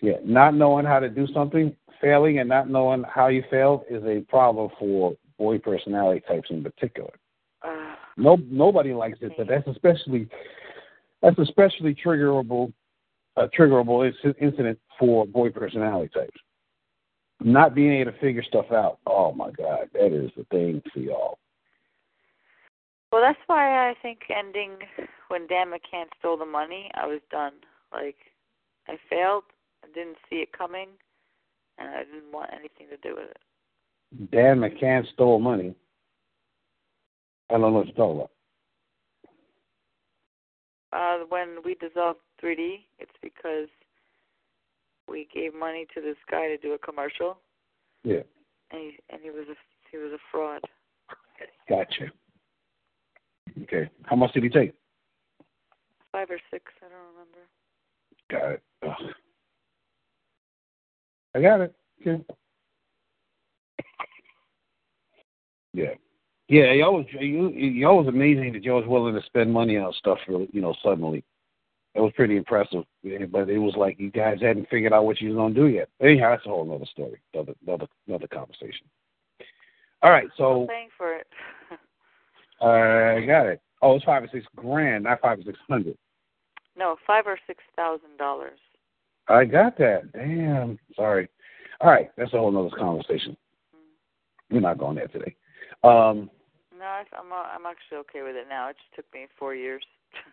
Yeah, not knowing how to do something, failing, and not knowing how you failed is a problem for boy personality types in particular. Uh, no, nobody likes it, but that's especially that's especially triggerable, a triggerable incident for boy personality types. Not being able to figure stuff out. Oh my God, that is the thing for y'all. Well, that's why I think ending when Dan McCann stole the money, I was done. Like, I failed. I didn't see it coming, and I didn't want anything to do with it. Dan McCann stole money. I don't know what you're talking about. Uh, when we dissolved 3D, it's because we gave money to this guy to do a commercial. Yeah. And he and he was a he was a fraud. Gotcha. Okay. How much did he take? Five or six, I don't remember. Got it. Ugh. I got it. Okay. *laughs* Yeah. Yeah, y'all was you y'all was amazing that y'all was willing to spend money on stuff for you know suddenly. It was pretty impressive, but it was like you guys hadn't figured out what you was gonna do yet. Anyhow, that's a whole other story, another another another conversation. All right, so paying for it. *laughs* I got it. Oh, it's five or six grand, not five or six hundred. No, five or six thousand dollars. I got that. Damn. Sorry. All right, that's a whole other conversation. Mm. We're not going there today. Um, no, I'm I'm actually okay with it now. It just took me four years. *laughs*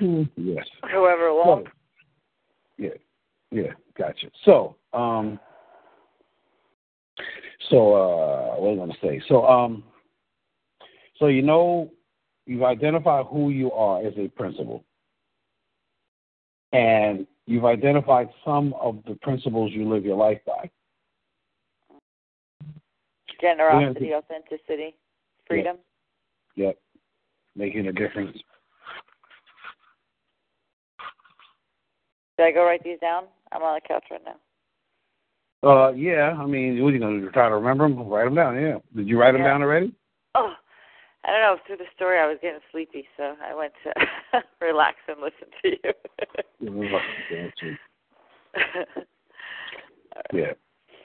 *laughs* yes. However long. So, yeah. Yeah. Gotcha. So, um, so uh, what was I going to say? So, um, so you know, you've identified who you are as a principal, and you've identified some of the principles you live your life by. Generosity, authenticity, freedom. Yep. yep. Making a difference. Did I go write these down? I'm on the couch right now. Uh, yeah. I mean, what are you going to try to remember them? Write them down. Yeah. Did you write them down already? Oh, I don't know. Through the story, I was getting sleepy, so I went to *laughs* relax and listen to you. *laughs* yeah.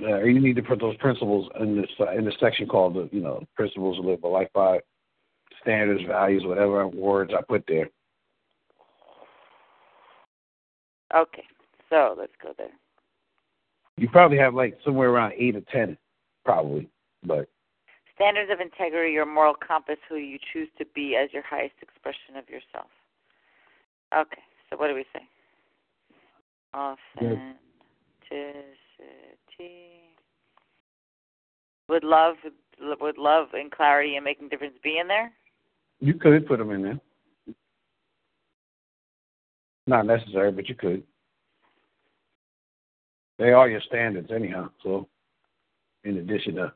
Uh, you need to put those principles in this uh, in the section called the you know principles to live a life by, standards, values, whatever words I put there. Okay, so let's go there. You probably have like somewhere around eight or ten, probably, but Standards of integrity, your moral compass, who you choose to be as your highest expression of yourself. Okay, so what do we say? Authenticity. Would love, would love and clarity and making difference be in there? You could put them in there. Not necessary, but you could. They are your standards, anyhow. So, in addition to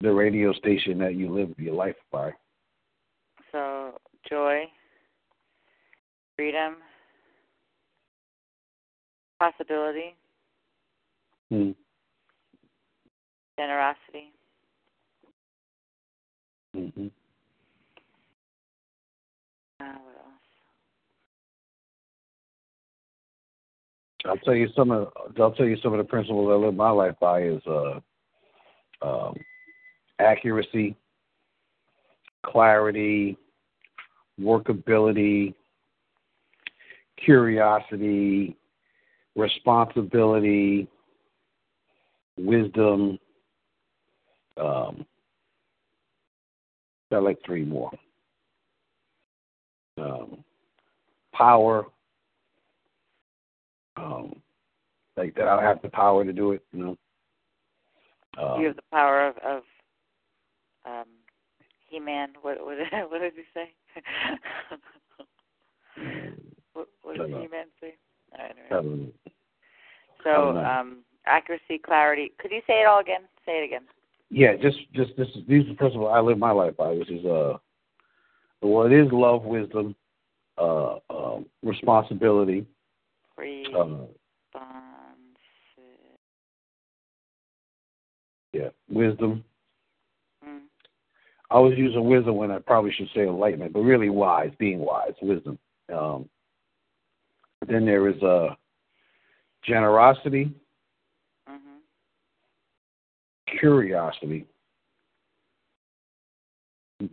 the radio station that you live your life by. So, joy, freedom, possibility, hmm. generosity. Mm-hmm. Uh, I'll tell you some of I'll tell you some of the principles I live my life by is uh um accuracy, clarity, workability, curiosity, responsibility, wisdom. Um, got like three more. Um, power. Um, like that, I have the power to do it. You know. Um, you have the power of, of um, He Man. What what *laughs* what did he say? *laughs* what, what did He Man say? Right, so um, accuracy, clarity. Could you say it all again? Say it again. Yeah, just just this these are the principles I live my life by, which is uh, well, it is love, wisdom, uh, uh responsibility, free, uh, yeah, wisdom, I was using wisdom when I probably should say enlightenment, but really wise, being wise, wisdom. Um, then there is uh, generosity, mm-hmm. curiosity.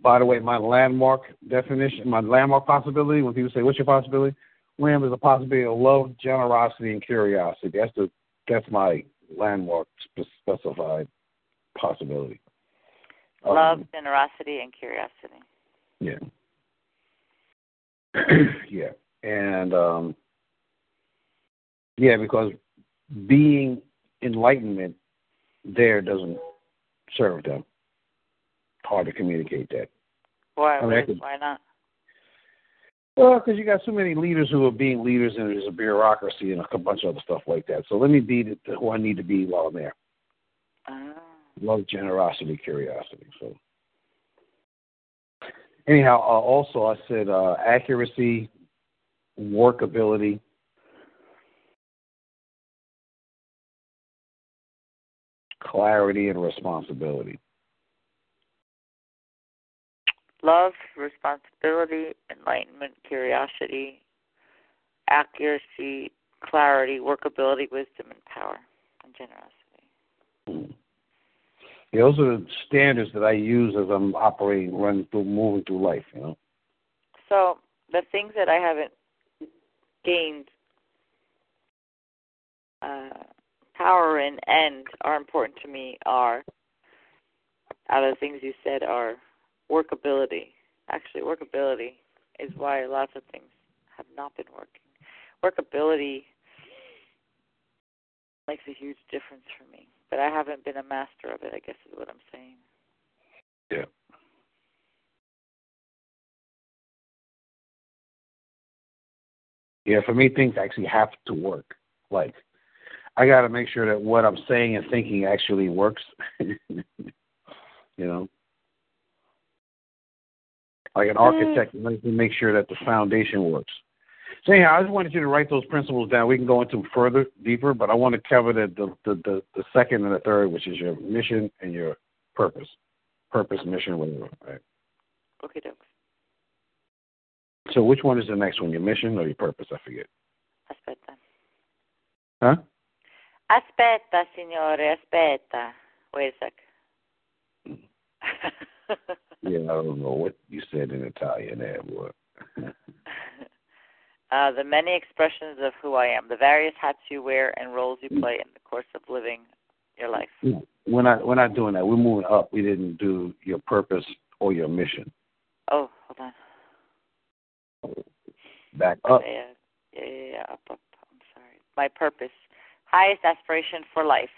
By the way, my landmark definition, my landmark possibility, when people say, "What's your possibility?" Wham is a possibility of love, generosity, and curiosity. That's the that's my landmark specified possibility. Love, Um, generosity, and curiosity. Yeah. *clears throat* yeah. And um yeah, because being enlightenment there doesn't serve them. Hard to communicate that. Why? I mean, why not? Well, because you got so many leaders who are being leaders, and there's a bureaucracy and a bunch of other stuff like that. So let me be the, who I need to be while I'm there. Ah. Love, generosity, curiosity. So anyhow, uh, also I said uh, accuracy, workability, clarity, and responsibility. Love, responsibility, enlightenment, curiosity, accuracy, clarity, workability, wisdom, and power, and generosity. Yeah, those are the standards that I use as I'm operating, running through, moving through life. You know. So the things that I haven't gained uh, power in and are important to me are out of the things you said are workability. Actually, workability is why lots of things have not been working. Workability makes a huge difference for me, but I haven't been a master of it. I guess is what I'm saying. Yeah. Yeah, for me, things actually have to work. Like, I got to make sure that what I'm saying and thinking actually works. *laughs* you know, like an architect needs to make sure that the foundation works. So anyhow, I just wanted you to write those principles down. We can go into them further, deeper, but I want to cover the the the, the, the second and the third, which is your mission and your purpose, purpose, mission, whatever. Right. Okay, dokes. So which one is the next one, your mission or your purpose? I forget. Aspetta. Huh? Aspetta, signore, aspetta. Wait a sec. *laughs* Yeah, I don't know what you said in Italian there, boy. *laughs* uh, the many expressions of who I am, the various hats you wear and roles you play in the course of living your life. we're not we're not doing that. We're moving up. We didn't do your purpose or your mission. Oh, hold on. Back up. Yeah, yeah, yeah, yeah, up, up. I'm sorry. My purpose, highest aspiration for life.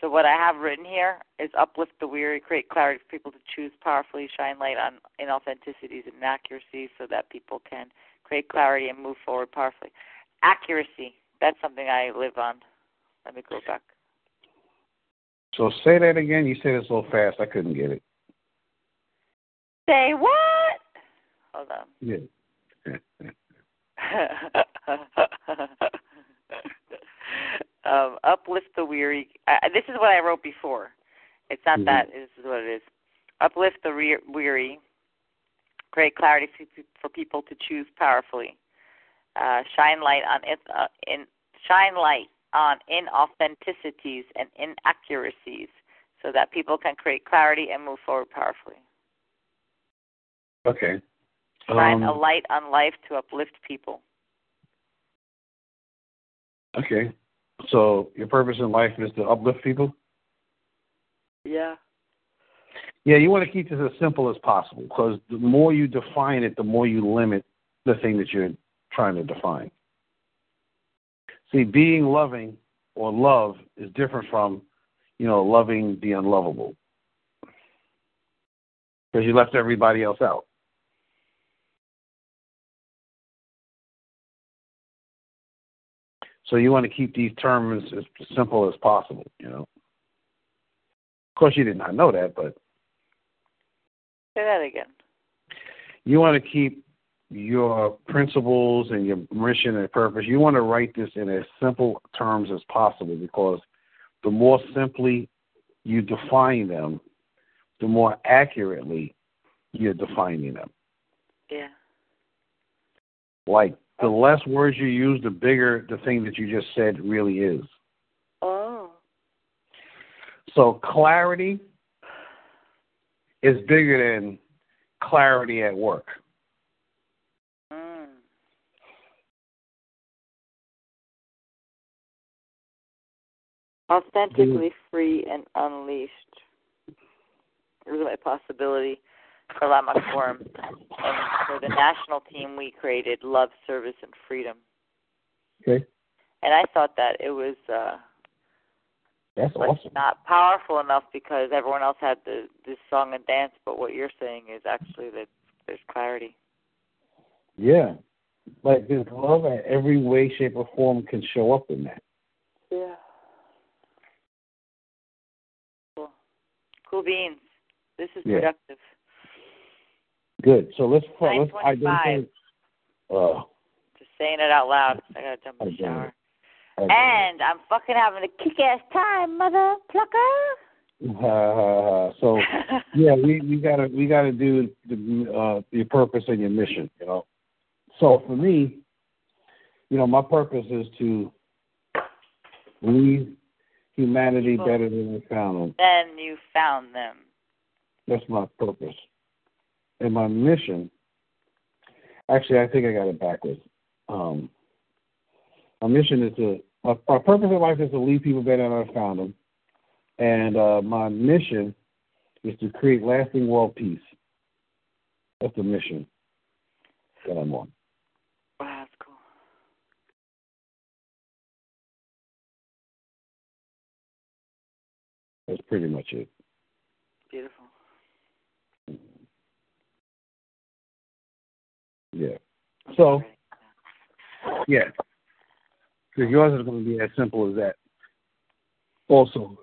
So what I have written here is uplift the weary, create clarity for people to choose powerfully, shine light on inauthenticities and inaccuracies, so that people can create clarity and move forward powerfully. Accuracy. That's something I live on. Let me go back. So say that again. You said it so fast I couldn't get it. Say what? Hold on. Yeah. *laughs* *laughs* um, uplift the weary. Uh, this is what I wrote before. It's not Mhm. that. This is what it is. Uplift the re- weary. Create clarity for, for people to choose powerfully. Uh, shine light on it. Uh, in shine light on inauthenticities and inaccuracies, so that people can create clarity and move forward powerfully. Okay. Shine Um, a light on life to uplift people. okay. So your purpose in life is to uplift people. Yeah. Yeah, you want to keep this as simple as possible because the more you define it, the more you limit the thing that you're trying to define. See, being loving or love is different from, you know, loving the unlovable because you left everybody else out. So you want to keep these terms as simple as possible, you know. Of course, you did not know that, but Say that again. you want to keep your principles and your mission and purpose. You want to write this in as simple terms as possible because the more simply you define them, the more accurately you're defining them. Yeah. Like the less words you use, the bigger the thing that you just said really is. Oh. So clarity is bigger than clarity at work. Mm. Authentically free and unleashed. really a possibility for Landmark Forum. And for the national team, we created Love, Service, and Freedom. Okay. And I thought that it was uh, That's like awesome. not powerful enough because everyone else had the this song and dance. But what you're saying is actually that there's clarity. Yeah. Like this love in every way, shape, or form can show up in that. Yeah. Cool. Cool beans. This is Yeah. productive. Good. So let's let's 9:25. Uh, Just saying it out loud. I gotta jump in the shower. And I'm fucking having a kick ass time, mother plucker. Uh, so *laughs* yeah, we we gotta we gotta do the uh your purpose and your mission, you know. So for me, you know, my purpose is to leave humanity better than we found them. then you found them. That's my purpose. And my mission actually I think I got it backwards. Um my mission is to my, my purpose in life is to leave people better than I found them. And uh my mission is to create lasting world peace. That's the mission that I'm on. Wow, that's cool. That's pretty much it. Beautiful. Yeah. So- Yeah. Because yours is going to be as simple as that. Also,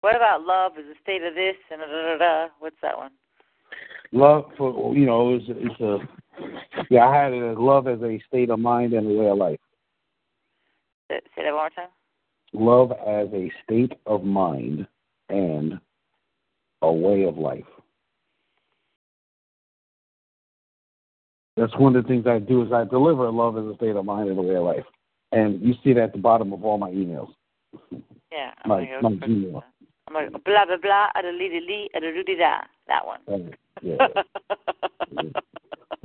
What about love is a state of this and da da da da? What's that one? love for you know it's it's a yeah I had it as love as a state of mind and a way of life. Say that one more time. Love as a state of mind and a way of life. That's one of the things I do is I deliver love as a state of mind and a way of life. And you see that at the bottom of all my emails. Yeah. I'm My- gonna go my. Gmail. I'm like blah blah blah a lee lee a doo da. That one. Uh, yeah.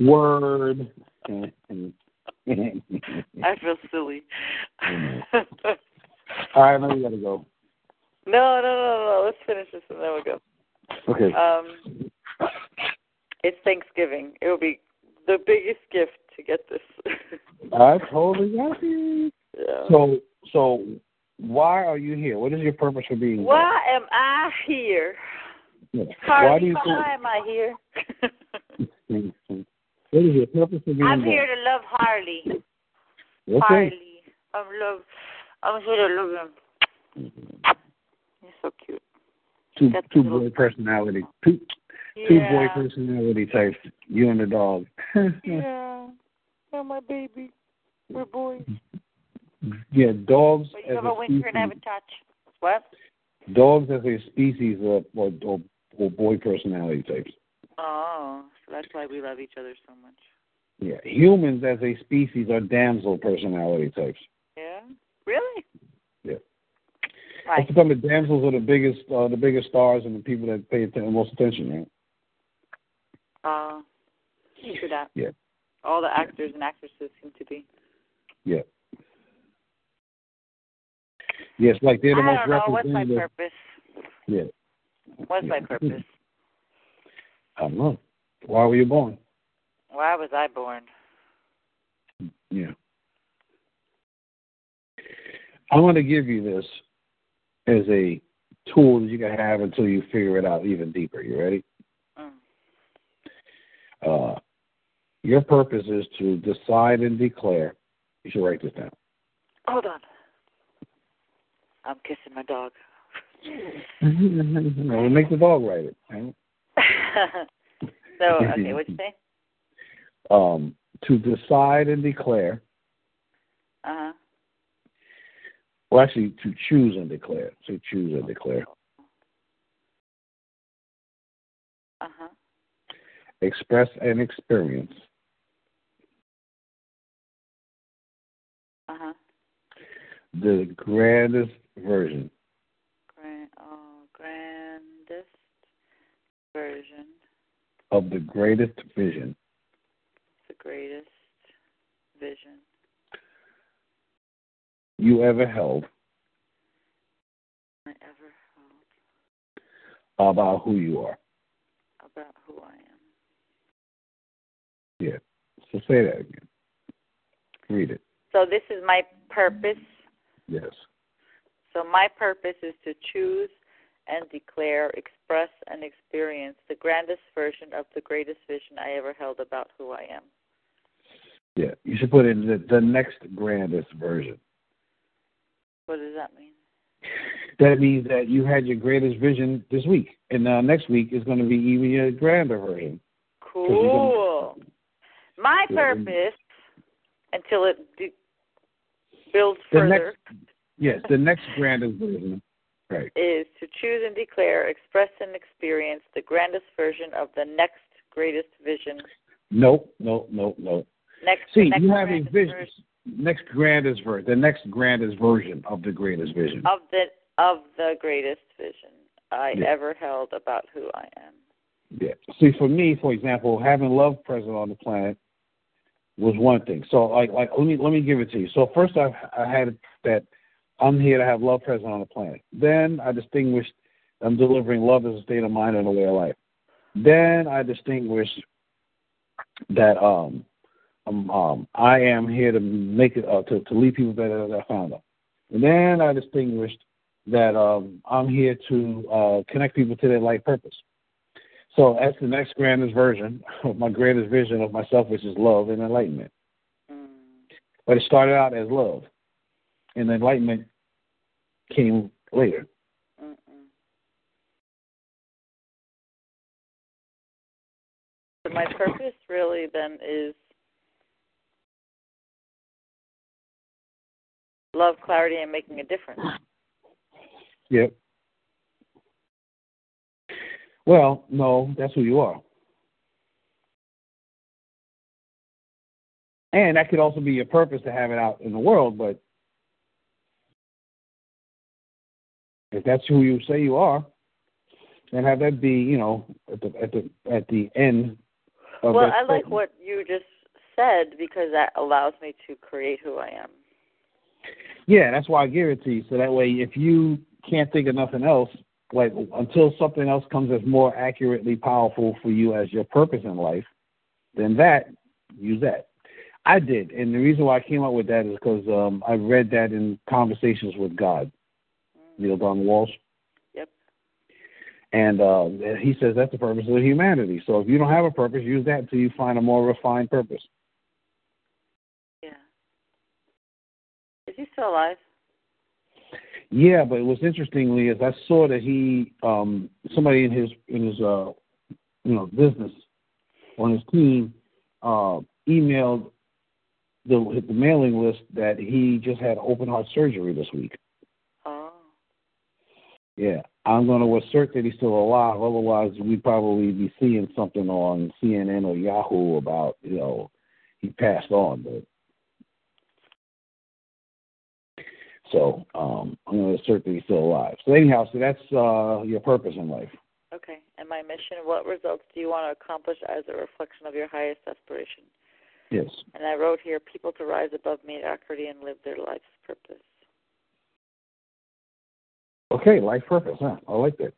*laughs* Word. I feel silly. *laughs* all right, now you gotta go. No, no, no, no. Let's finish this and then we'll go. Okay. Um, it's Thanksgiving. It will be the biggest gift to get this. *laughs* I totally got you. yeah. So so why are you here? What is your purpose for being here? Why am I here? Yeah. Why do you why am I here? *laughs* what is your purpose for being I'm here? here to love Harley. Okay. Harley. I'm love. I'm here to love him. Mm-hmm. He's so cute. Two Got two boy personality. Two two boy personality types. You and the dog. *laughs* Yeah. Oh, my baby. We're boys. yeah, dogs But as you have a a winker and I have a touch. What? Dogs as a species are, or, or, or boy personality types. Oh, so that's why we love each other so much. Yeah, humans as a species are damsel personality types. Yeah. Really? Yeah. Right. That's because the damsels are the biggest, uh, the biggest stars and the people that pay atten- most attention, right? Uh, true that. Yeah. All the actors and actresses seem to be. Yeah. Yes, like they're the I most don't know. What's my purpose? Yeah, What's my purpose? *laughs* I don't know. Why were you born? Why was I born? Yeah. I want to give you this as a tool that you can have until you figure it out even deeper. You ready? Uh, your purpose is to decide and declare. You should write this down. Hold on. I'm kissing my dog. *laughs* no, make the dog write it. right? *laughs* so, okay, *laughs* what'd you say? Um, to decide and declare. Uh huh. Well, actually, to choose and declare. To choose and declare. Express and experience. Uh huh. The grandest version Grand, oh, grandest version, of the greatest vision the greatest vision you ever held I ever held about who you are. About who I am. Yeah. So say that again. Read it. So this is my purpose. Yes. So my purpose is to choose and declare, express, and experience the grandest version of the greatest vision I ever held about who I am. Yeah, you should put in the, the next grandest version. What does that mean? That means that you had your greatest vision this week, and now next week is going to be even your grander version. Cool. My purpose, until it de- builds the further, next, yes, the next grandest version, right, is to choose and declare, express, and experience the grandest version of the next greatest vision. Nope, nope, nope, nope. Next, See, next you have a vision. version Next grandest version, the next grandest version of the greatest vision. of the of the greatest vision I Yeah. ever held about who I am. Yeah. See, for me, for example, having love present on the planet was one thing. So, like, like let me let me give it to you. So first, I I had that I'm here to have love present on the planet. Then I distinguished I'm delivering love as a state of mind and a way of life. Then I distinguished that um um, um I am here to make it uh, to to lead people better than I found them. And then I distinguished that um I'm here to uh connect people to their life purpose. So that's the next grandest version *laughs* of my greatest vision of myself, which is love and enlightenment. Mm. But it started out as love, and enlightenment came later. Mm-mm. So my purpose really then is love, clarity, and making a difference. Yep. Well, no, that's who you are. And that could also be your purpose to have it out in the world, but if that's who you say you are, then have that be, you know, at the at the at the end of Well, I like what you just said because that allows me to create who I am. Yeah, that's why I give it to you. So that way, if you can't think of nothing else, like until something else comes that's more accurately powerful for you as your purpose in life, then that use that. I did, and the reason why I came up with that is because um, I read that in Conversations with God, Neale Donald Walsch. Yep. And uh, he says that's the purpose of humanity. So if you don't have a purpose, use that until you find a more refined purpose. Yeah. Is he still alive? Yeah, but what's interestingly is I saw that he um somebody in his in his uh you know business on his team uh emailed the the mailing list that he just had open heart surgery this week. Oh. Yeah. I'm gonna assert that he's still alive, otherwise we'd probably be seeing something on CNN or Yahoo about, you know, he passed on, but so um I'm gonna assert that he's still alive. So anyhow, so that's uh your purpose in life. Okay. And my mission, what results do you want to accomplish as a reflection of your highest aspiration? Yes. And I wrote here people to rise above mediocrity and live their life's purpose. Okay, life purpose, huh? I like that.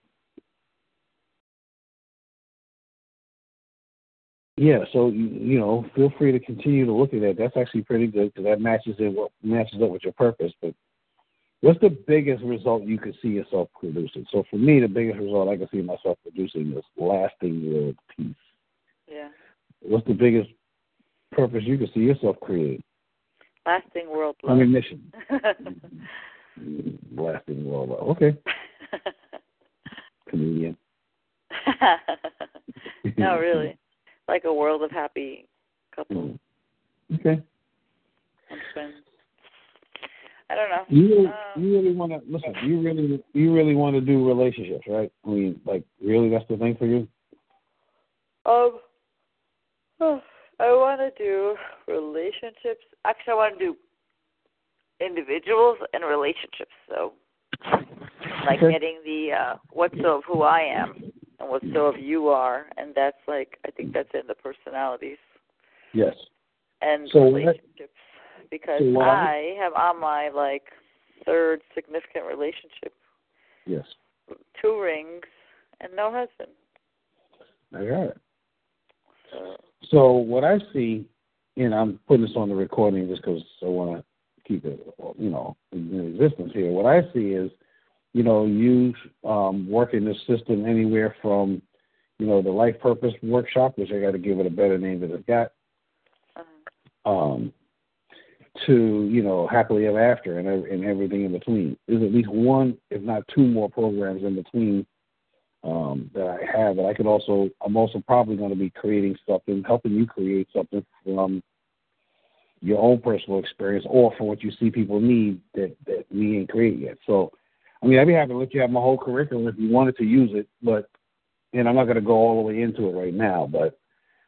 Yeah, so you, you know, feel free to continue to look at that. That's actually pretty good because that matches it what matches up with your purpose. But what's the biggest result you could see yourself producing? So for me, the biggest result I can see myself producing is lasting world peace. Yeah. What's the biggest purpose you could see yourself creating? Lasting world I mean, mission. Lasting world love. Okay, *laughs* comedian. *laughs* no, really. Like a world of happy couples Mm. Okay. I don't know. You really, Uh, you really want to listen. You really, you really want to do relationships, right? I mean, like, really, that's the thing for you. Um, *sighs* I want to do relationships. Actually, I want to do individuals and relationships. So, like getting the uh, what's so of who I am and what's so of you are, and that's like I think that's in the personalities Yes. and So relationships because so I- have on my like third significant relationship Yes. two rings and no husband. I got it. So So what I see, and I'm putting this on the recording just because I want to keep it, you know, in existence here. What I see is, you know, you um, work in this system anywhere from, you know, the life purpose workshop, which I got to give it a better name than it's got, uh, um, to you know happily ever after and and everything in between. There's at least one, if not two more programs in between um, that I have. And I could also, I'm also probably going to be creating something, helping you create something from your own personal experience or from what you see people need that that we ain't created yet. So, I mean, I'd be happy to let you have my whole curriculum if you wanted to use it, but and I'm not going to go all the way into it right now, but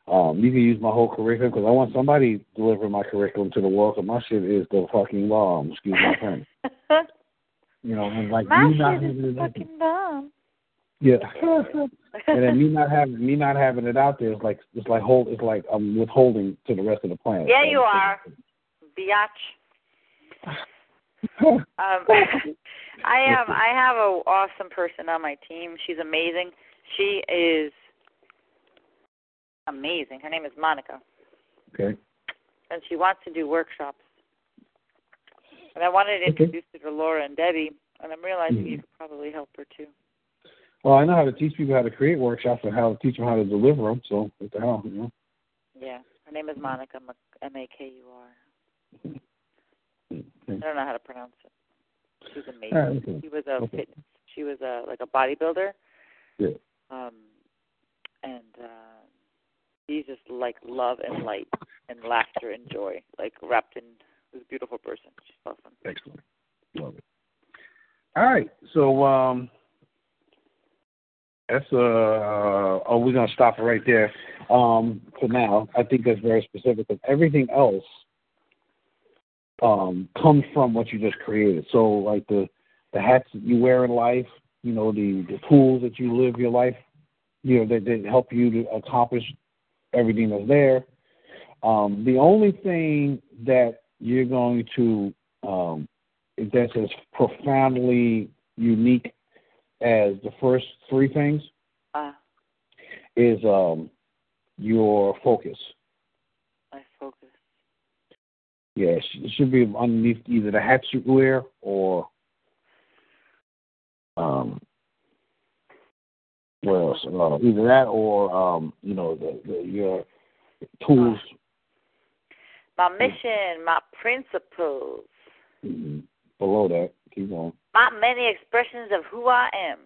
um, you can use my whole curriculum because I want somebody delivering my curriculum to the world. Cause my shit is the fucking bomb. Excuse my friend. *laughs* You know, and like my me not having is it, fucking dumb. yeah. and then me not having me not having it out there is like it's like hold it's like I'm withholding to the rest of the planet. Yeah, you are. Biatch. *laughs* Um, *laughs* I am. I have a awesome person on my team. She's amazing. She is amazing. Her name is Monica, Okay. and she wants to do workshops. And I wanted to Okay. introduce her to Laura and Debbie, and I'm realizing you Mhm. could probably help her too. Well, I know how to teach people how to create workshops and how to teach them how to deliver them. So what the hell, you know? Yeah, her name is Monica M A K U R. I don't know how to pronounce it. She's amazing. Right, okay. She was a Okay. fitness. She was a like a bodybuilder. Yeah. Um, and uh, she's just like love and light and laughter and joy, like wrapped in this beautiful person. She's awesome. Excellent. Love it. All right. So um that's uh oh we're gonna stop it right there. Um for now. I think that's very specific because everything else um comes from what you just created. So like the the hats that you wear in life, you know, the the tools that you live your life, you know, that, that help you to accomplish everything that's there. Um, the only thing that you're going to um, that's as profoundly unique as the first three things Uh, is um, your focus. my focus. Yeah, it should be underneath either the hat you wear or um, what else? Uh, either that or um, you know the, the your tools. My mission, my principles, Mhm. Below that, keep going. my many expressions of who I am,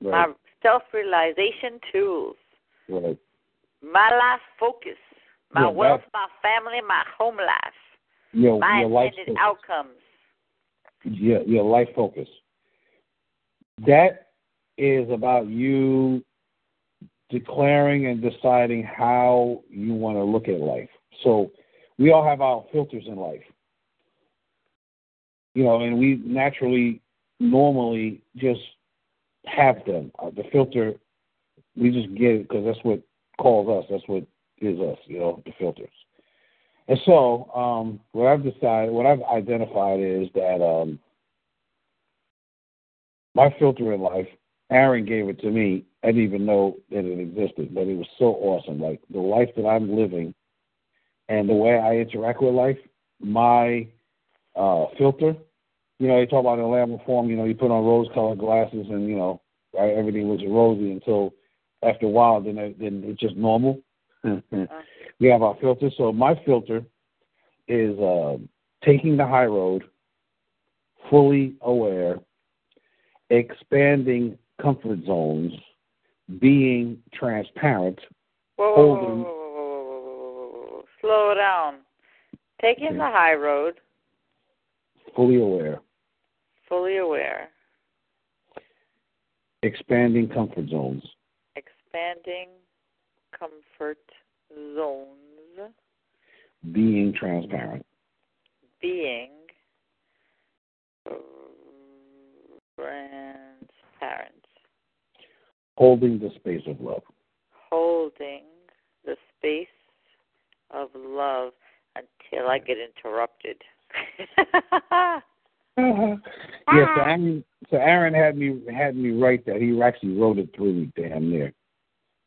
Right, my self-realization tools, right. my life focus, my Yeah, wealth, my family, my home life, Your my your life intended outcomes. your your life focus. That is about you declaring and deciding how you want to look at life. So we all have our filters in life. You know, and we naturally normally just have them. Uh, the filter we just get it because that's what calls us. That's what is us, you know, the filters. And so, um, what I've decided, what I've identified is that um, my filter in life, Aaron gave it to me. I didn't even know that it existed, but it was so awesome. Like the life that I'm living and the way I interact with life, my uh, filter, you know, they talk about in Landmark Forum, you know, you put on rose colored glasses and, you know, right, everything was rosy until after a while, then then it's just normal. we have our filter. So my filter is uh, taking the high road, fully aware, expanding comfort zones, being transparent. Whoa, whoa, whoa, Holding- whoa, whoa, whoa, whoa, whoa, whoa, whoa. Slow down. Taking Okay. the high road, fully aware, fully aware, expanding comfort zones, expanding comfort zones, being transparent. being uh, transparent, holding the space of love. holding the space of love until I get interrupted. *laughs* yeah, so Aaron, so Aaron had me had me write that. He actually wrote it through me damn near.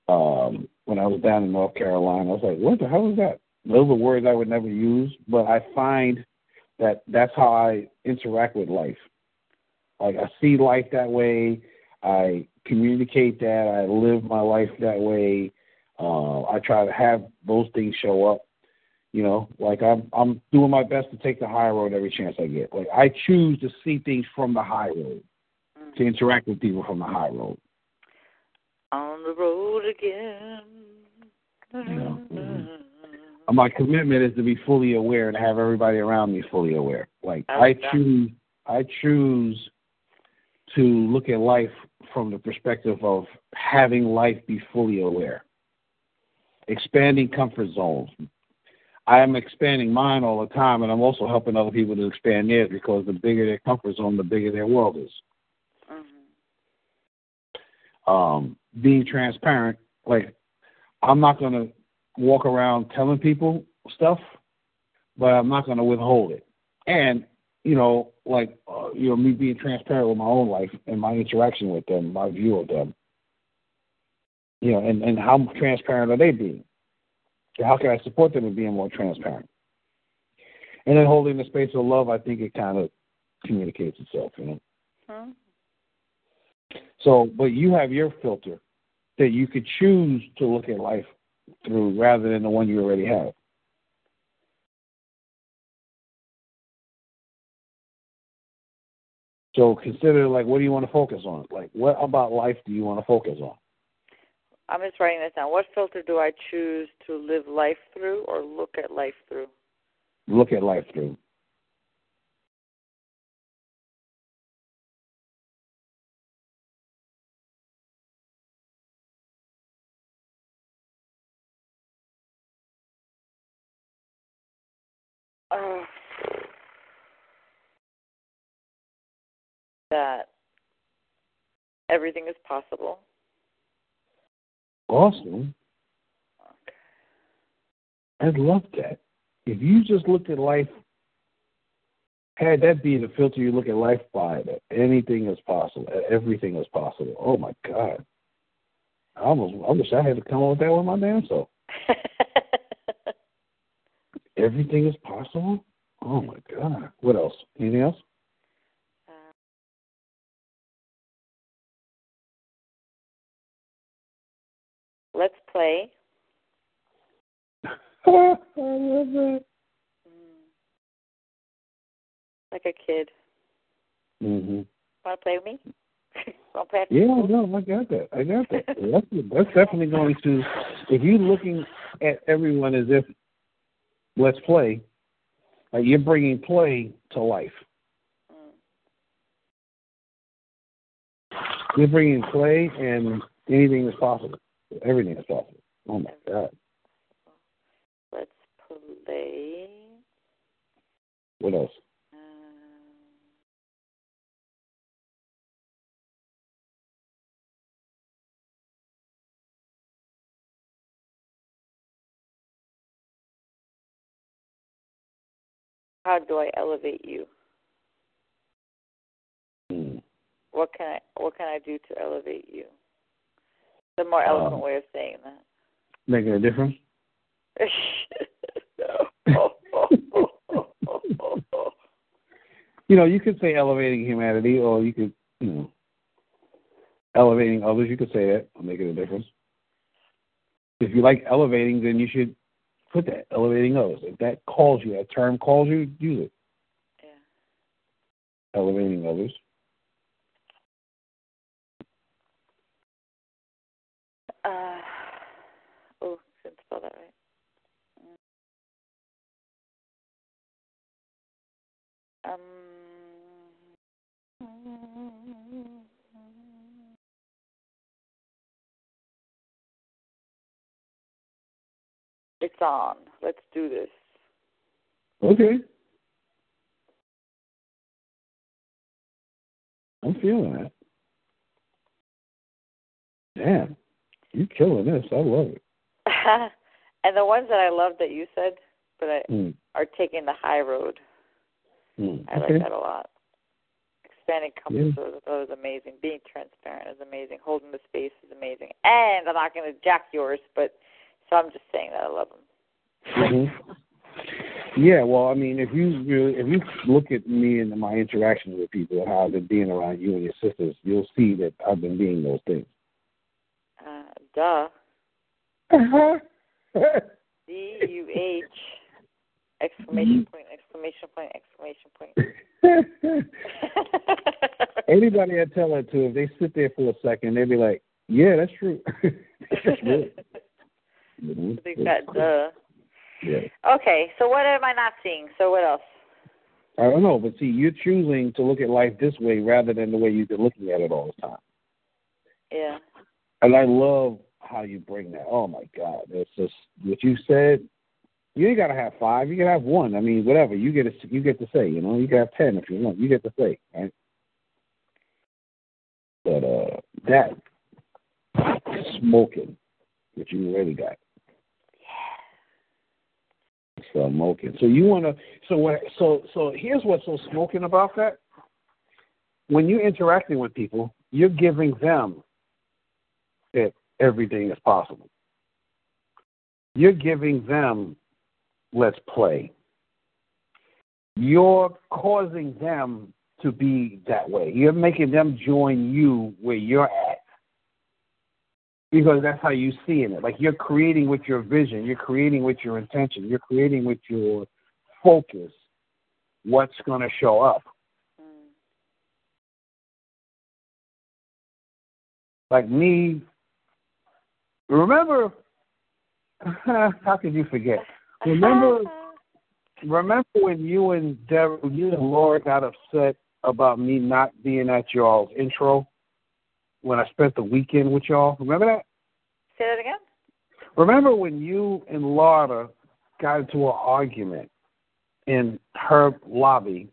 Um, when I was down in North Carolina, I was like, "What the hell is that?" Those are words I would never use, but I find that that's how I interact with life. Like I see life that way. I communicate that. I live my life that way. Uh, I try to have those things show up. You know, like I'm I'm doing my best to take the high road every chance I get. Like I choose to see things from the high road, mm-hmm. to interact with people from the high road. On the road again. You know, mm-hmm. my commitment is to be fully aware and have everybody around me fully aware. Like I, I choose, I choose to look at life from the perspective of having life be fully aware, expanding comfort zones, I am expanding mine all the time, and I'm also helping other people to expand theirs because the bigger their comfort zone, the bigger their world is. Mm-hmm. Um, being transparent, like I'm not going to walk around telling people stuff, but I'm not going to withhold it. And you know, like uh, you know, me being transparent with my own life and my interaction with them, my view of them. You know, and and how transparent are they being? How can I support them in being more transparent? And then holding the space of love, I think it kind of communicates itself, you know. Huh? So, but you have your filter that you could choose to look at life through rather than the one you already have. So consider like what do you want to focus on? Like what about life do you want to focus on? I'm just writing this down. What filter do I choose to live life through or look at life through? Look at life through. Uh, that everything is possible Awesome. I'd love that. If you just looked at life, had that be the filter you look at life by, that anything is possible, everything is possible. Oh my God. I almost I wish I had to come up with that with my damn self. *laughs* everything is possible? Oh my God. What else? Anything else? Play. *laughs* I love. Mm. Like a kid. Mhm. Want to play with me? Want to play yeah, no, I got that. I got that. that's, that's definitely going to. If you're looking at everyone as if let's play, like you're bringing play to life. Mm. You're bringing play, and anything is possible. Everything is possible. Oh my God. Let's play. What else? Um, how do I elevate you? Hmm. What can I what can I do to elevate you? The more eloquent um, way of saying that. Making a difference? *laughs* you know, you could say elevating humanity, or you could, you know, elevating others. You could say that, or making a difference. If you like elevating, then you should put that elevating others. If that calls you, that term calls you, use it. Yeah. Elevating others. Uh, oh, didn't spell that right. Um. It's on. Let's do this. Okay. I'm feeling that. Damn. You're killing this. I love it. *laughs* and the ones that I love that you said, but I mm. are taking the high road. Mm. I like that a lot. Expanding comfort yeah. was, was amazing. Being transparent is amazing. Holding the space is amazing. And I'm not going to jack yours, but so I'm just saying that I love them. Mm-hmm. Yeah, well, I mean, if you really, if you look at me and my interactions with people and how I've been being around you and your sisters, you'll see that I've been being those things. Uh, duh. *laughs* D U H exclamation point exclamation point exclamation point. *laughs* Anybody I tell that to, if they sit there for a second, they'd be like, "Yeah, that's true." *laughs* that's true. Mm-hmm. Big fat duh. Yeah. Okay, so what am I not seeing? So what else? I don't know, but see, you're choosing to look at life this way rather than the way you've been looking at it all the time. Yeah. And I love how you bring that. Oh my God, it's just what you said. You ain't gotta have five. You can have one. I mean, whatever. You get to you get to say. You know, you can have ten if you want. You get to say, right? But uh, that smoking that you really got. So smoking. So you want to. So what? So so here's what's so smoking about that. When you're interacting with people, you're giving them that everything is possible. You're giving them, let's play. You're causing them to be that way. You're making them join you where you're at. Because that's how you see in it. Like you're creating with your vision, you're creating with your intention, you're creating with your focus what's going to show up. Mm. Like me, remember, *laughs* how could you forget? Remember, remember when you and Deborah, you and Laura got upset about me not being at y'all's intro when I spent the weekend with y'all. Remember that? Say that again. Remember when you and Laura got into an argument in her lobby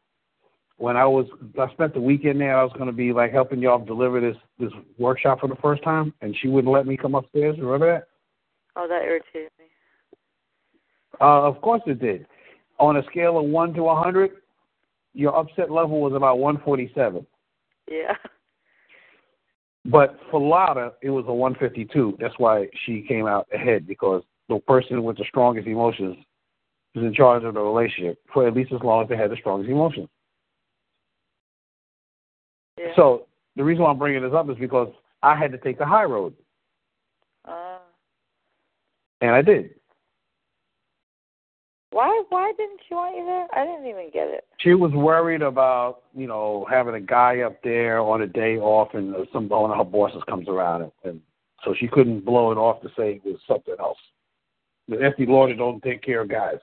when I was I spent the weekend there. I was going to be like helping y'all deliver this this workshop for the first time, and she wouldn't let me come upstairs. Remember that? Oh, that irritated me. Uh, of course it did. On a scale of one to a hundred, your upset level was about 147. Yeah. *laughs* But for Laura, it was a 152. That's why she came out ahead because the person with the strongest emotions was in charge of the relationship for at least as long as they had the strongest emotions. Yeah. So the reason why I'm bringing this up is because I had to take the high road. Uh, and I did. Why why didn't she want you there? I didn't even get it. She was worried about, you know, having a guy up there on a day off and uh, some one of her bosses comes around and, and so she couldn't blow it off to say it was something else. The Estee Lauder don't take care of guys.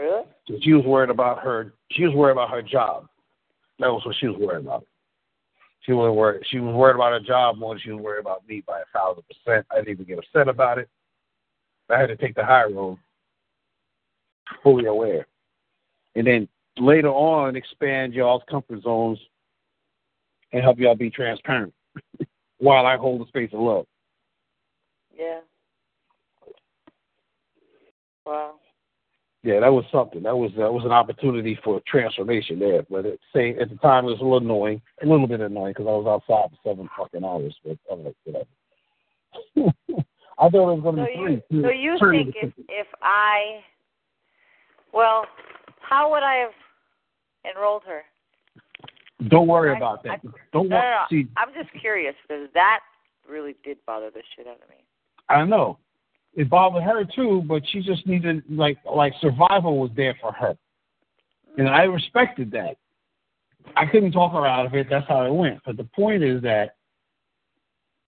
Really? So she was worried about her she was worried about her job. That was what she was worried about. She was worried she was worried about her job more than she was worried about me by a thousand percent. I didn't even get upset about it. I had to take the high road fully aware. And then later on, expand y'all's comfort zones and help y'all be transparent *laughs* while I hold the space of love. Yeah. Wow. Yeah, that was something. That was that was an opportunity for transformation there. But at, say, at the time, it was a little annoying, a little bit annoying because I was outside for seven fucking hours. But I'm like, whatever. *laughs* I thought it was going to so be three. You, so you think if if I well, how would I have enrolled her? Don't worry I, about that. I, Don't no, no, no. See, I'm just curious because that really did bother the shit out of me. I know. It bothered her too, but she just needed like like survival was there for her, and I respected that. I couldn't talk her out of it. That's how it went. But the point is that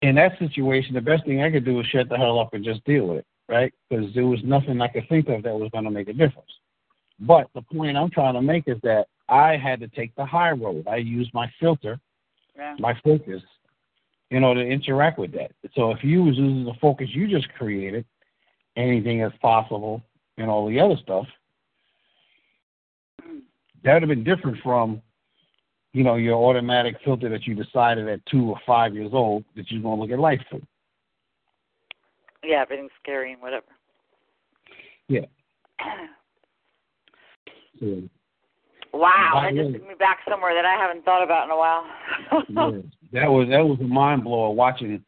in that situation, the best thing I could do was shut the hell up and just deal with it, right? Because there was nothing I could think of that was going to make a difference. But the point I'm trying to make is that I had to take the high road. I used my filter, yeah. my focus, in order to interact with that. So if you was using the focus you just created, anything is possible and all the other stuff, that would have been different from, you know, your automatic filter that you decided at two or five years old that you're going to look at life through. Yeah, everything's scary and whatever. Yeah. *clears throat* Wow, that just took me back somewhere that I haven't thought about in a while. *laughs* yeah, that was that was a mind blower watching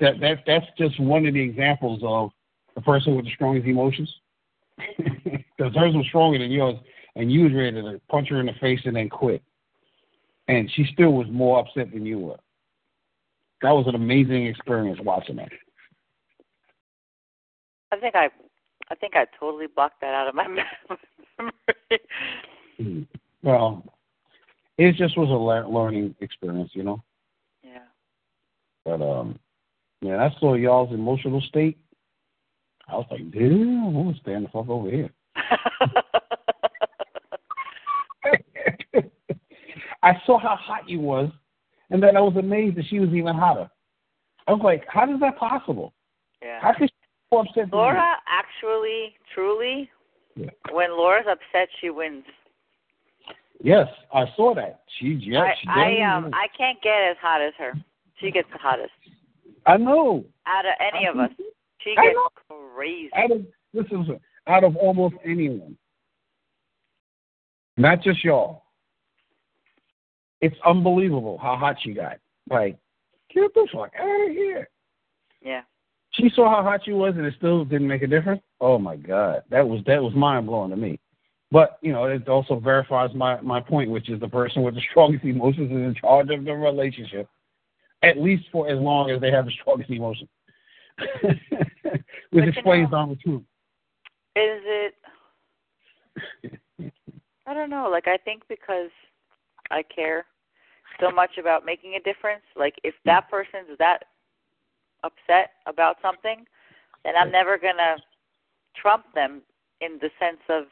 that that that's just one of the examples of the person with the strongest emotions. *laughs* Because hers was stronger than yours, and you was ready to punch her in the face and then quit. And she still was more upset than you were. That was an amazing experience watching that. I think I, I think I totally blocked that out of my *laughs* memory. Hmm. Well, it just was a learning experience, you know. Yeah. But um, yeah, I saw y'all's emotional state. I was like, dude, I'm gonna stand the fuck over here. *laughs* I saw how hot you was, and then I was amazed that she was even hotter. I was like, how is that possible? Yeah. How could she be upset? Laura actually, truly, yeah. when Laura's upset, she wins. Yes, I saw that. She yeah, I, she I um I can't get as hot as her. She gets the hottest. I know. Out of any of us, she gets crazy. Out of listen, out of almost anyone, not just y'all. It's unbelievable how hot she got. Like, get the fuck out of here. Yeah. She saw how hot she was, and it still didn't make a difference. Oh my god, that was that was mind blowing to me. But you know, it also verifies my my point, which is the person with the *laughs* strongest emotions is in charge of the relationship, at least for as long as they have the strongest emotion. *laughs* which explains the truth. Is it? I don't know. Like I think because I care so much about making a difference. Like if that person's that upset about something, then I'm never gonna trump them in the sense of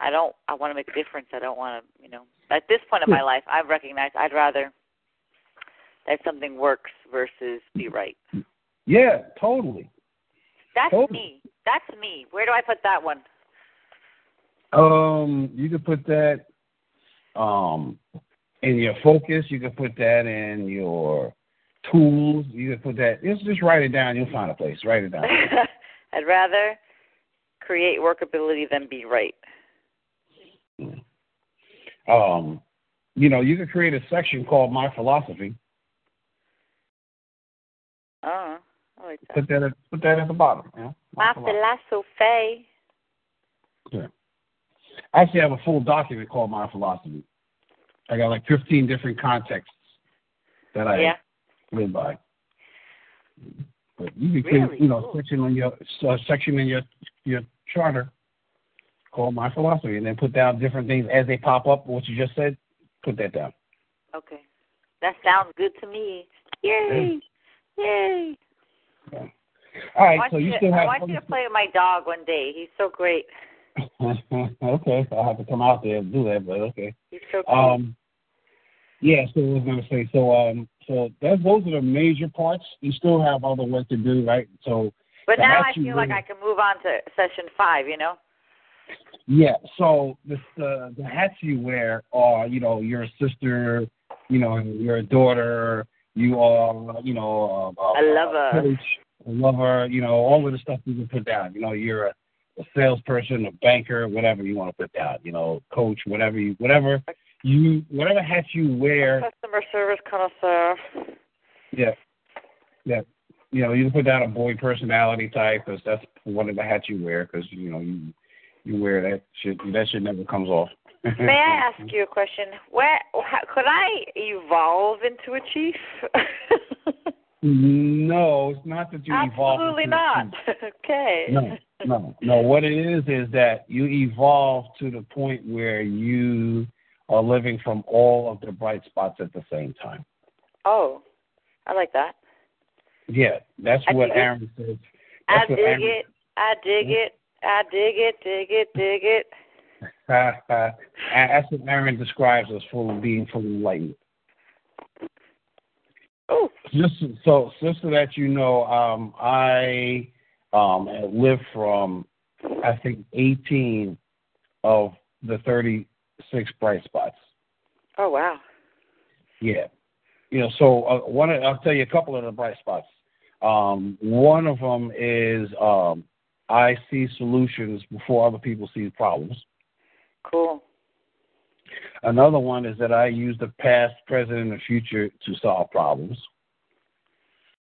I don't. I want to make a difference. I don't want to. You know, at this point in my life, I've recognized I'd rather that something works versus be right. Yeah, totally. That's totally. me. That's me. Where do I put that one? Um, you could put that um in your focus. You could put that in your tools. You can put that. Just just write it down. You'll find a place. Write it down. *laughs* I'd rather create workability than be right. Um, you know, you could create a section called My Philosophy. Oh, I like that. Put that at, put that at the bottom. Know, My, My philosophy. Yeah. I actually have a full document called My Philosophy. I got like 15 different contexts that I yeah. Live by. But you can really? you know, cool. section in your uh, section in your your charter called My Philosophy, and then put down different things as they pop up. What you just said, put that down. Okay, that sounds good to me. Yay! Yay! Yeah. All right, so you to, still have. I want you to play with my dog one day. He's so great. *laughs* okay, I'll have to come out there and do that, but okay. He's so cute. Um, yeah, so I was gonna say, so um, so that those are the major parts. You still have other work to do, right? So. But now I feel like I can move on to session five. You know. Yeah. So the uh, the hats you wear are, you know, you're a sister, you know, you're a daughter, you are, you know, a, a lover, a coach, a lover, you know, all of the stuff you can put down. You know, you're a, a salesperson, a banker, whatever you want to put down. You know, coach, whatever you, whatever you, whatever hat you wear. Customer service connoisseur. Yeah. Yeah. You know, you can put down a boy personality type because that's one of the hats you wear because you know you you wear that shit. That shit never comes off. *laughs* May I ask you a question? Where how, could I evolve into a chief? *laughs* no, it's not that you evolve. Absolutely not. *laughs* okay. No, no, no. What it is is that you evolve to the point where you are living from all of the bright spots at the same time. Oh, I like that. Yeah, that's I what Aaron says. I That's what dig Aaron- it. I dig it. I dig it. Dig it. Dig it. *laughs* That's what Aaron describes as full of being fully enlightened. Oh, Just so, just so that you know, um, I um, lived from I think 18 of the 36 bright spots. oh wow. Yeah, you know. So uh, one, I'll tell you a couple of the bright spots. Um, one of them is um, I see solutions before other people see problems. Cool. Another one is that I use the past, present, and the future to solve problems.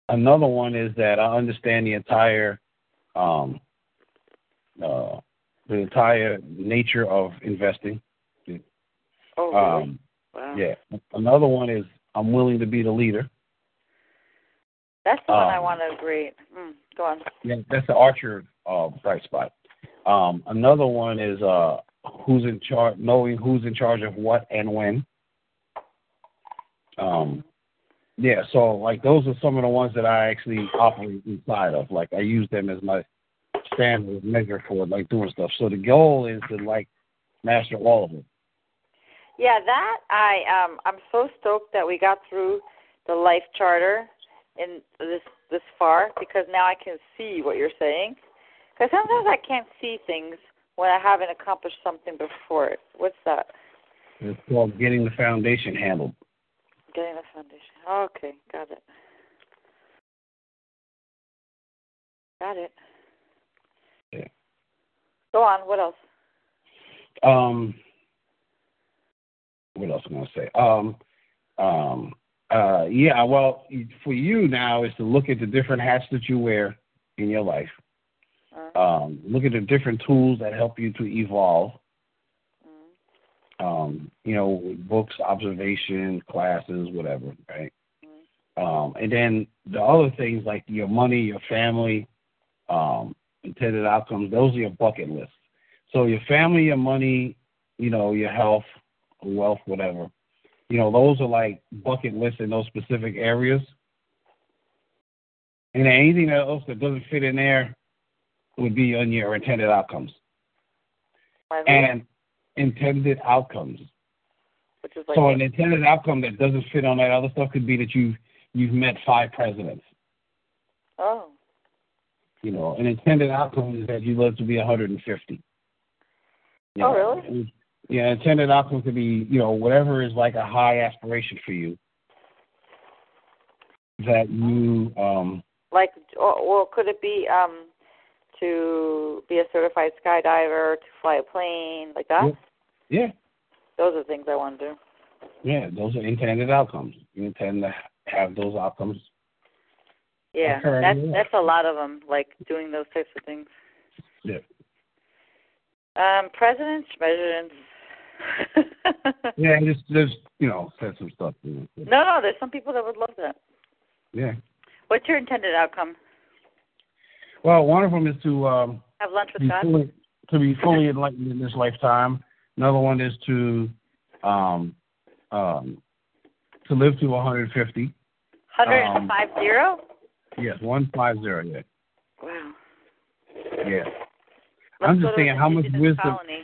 Another one is that I understand the entire um, uh, the entire nature of investing. Oh, really? Um, wow. yeah. Another one is I'm willing to be the leader. That's the one I um, want to agree. Mm, go on. Yeah, that's the Archer uh, bright spot. Um, another one is uh, who's in charge, knowing who's in charge of what and when. Um, yeah, so like those are some of the ones that I actually operate inside of. Like I use them as my standard measure for like doing stuff. So the goal is to like master all of them. Yeah, that I um I'm so stoked that we got through the life charter in this this far because now I can see what you're saying. Because sometimes I can't see things when I haven't accomplished something before it. What's that? It's called getting the foundation handled. Getting the foundation. Okay, got it. Got it. Yeah. Go on. What else? Um, what else am I gonna say? Um, um, uh, yeah. Well, for you now is to look at the different hats that you wear in your life. Uh, Um, look at the different tools that help you to evolve. mm, Um, you know, books, observation, classes, whatever, right? mm, Um, and then the other things like your money, your family, um, intended outcomes, those are your bucket lists. So your family, your money, you know, your health, wealth, whatever. You know, those are like bucket lists in those specific areas. And anything else that doesn't fit in there would be on your intended outcomes. my And intended outcomes. which is like So an intended outcome that doesn't fit on that other stuff could be that you've you've met five presidents. oh, You know, an intended outcome is that you live to be 150. You Oh, know, really? Yeah, intended outcome could be, you know, whatever is like a high aspiration for you that you um like or, or could it be um to be a certified skydiver, to fly a plane, like that? yeah, Those are things I want to do. yeah, those are intended outcomes. You intend to have those outcomes. Yeah, that's that's a lot of them, like doing those types of things. Yeah. Um, presidents, presidents. *laughs* Yeah, and just just you know, set some stuff. You know. No, no, there's some people that would love that. Yeah. What's your intended outcome? Well, one of them is to um Have lunch with God? fully, to be fully enlightened in this lifetime. Another one is to um um to live to 150. Hundred um, and? Yes, one five zero. Yeah, Wow. yeah. Let's I'm just thinking how much wisdom. Colony.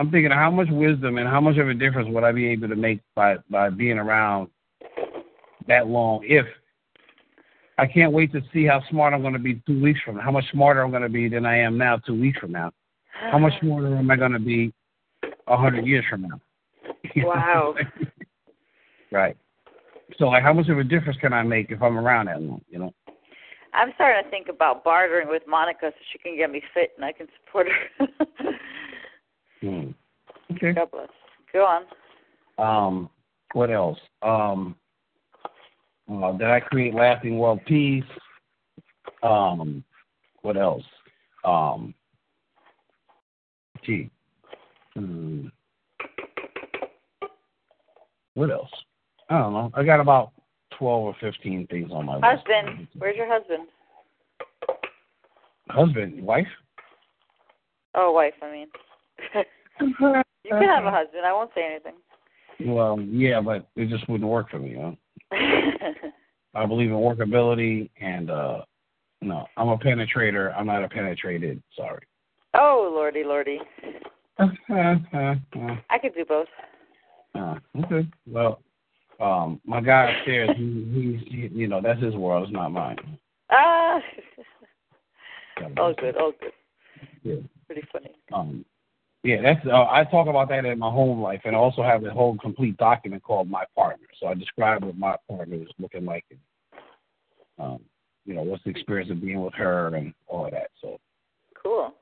I'm thinking how much wisdom and how much of a difference would I be able to make by by being around that long. If I can't wait to see how smart I'm going to be two weeks from now. How much smarter I'm going to be than I am now two weeks from now. How much *sighs* smarter am I going to be a hundred years from now? *laughs* You know what I'm Wow. right. So like, how much of a difference can I make if I'm around that long? You know. I'm starting to think about bartering with Monica so she can get me fit and I can support her. *laughs* Hmm. Okay. God bless. Go on. Um, what else? Um, uh, did I create lasting world peace? Um, what else? Um, gee. Hmm. What else? I don't know. I got about twelve or fifteen things on my list. Husband. Where's your husband? Husband, wife. Oh, wife, I mean. *laughs* you can have a husband. I won't say anything. Well, yeah, but it just wouldn't work for me. Huh? *laughs* I believe in workability, and uh no, I'm a penetrator. I'm not a penetrated. Sorry. oh, lordy, lordy. uh, *laughs* I could do both. okay. Well, um, my guy upstairs, he, he's, he, you know, that's his world. It's not mine. Ah. all good, all good. Yeah. Pretty funny. Um, yeah, that's. Uh, I talk about that in my home life, and I also have a whole complete document called My Partner. So I describe what my partner is looking like, and um, you know, what's the experience of being with her and all of that. So Cool.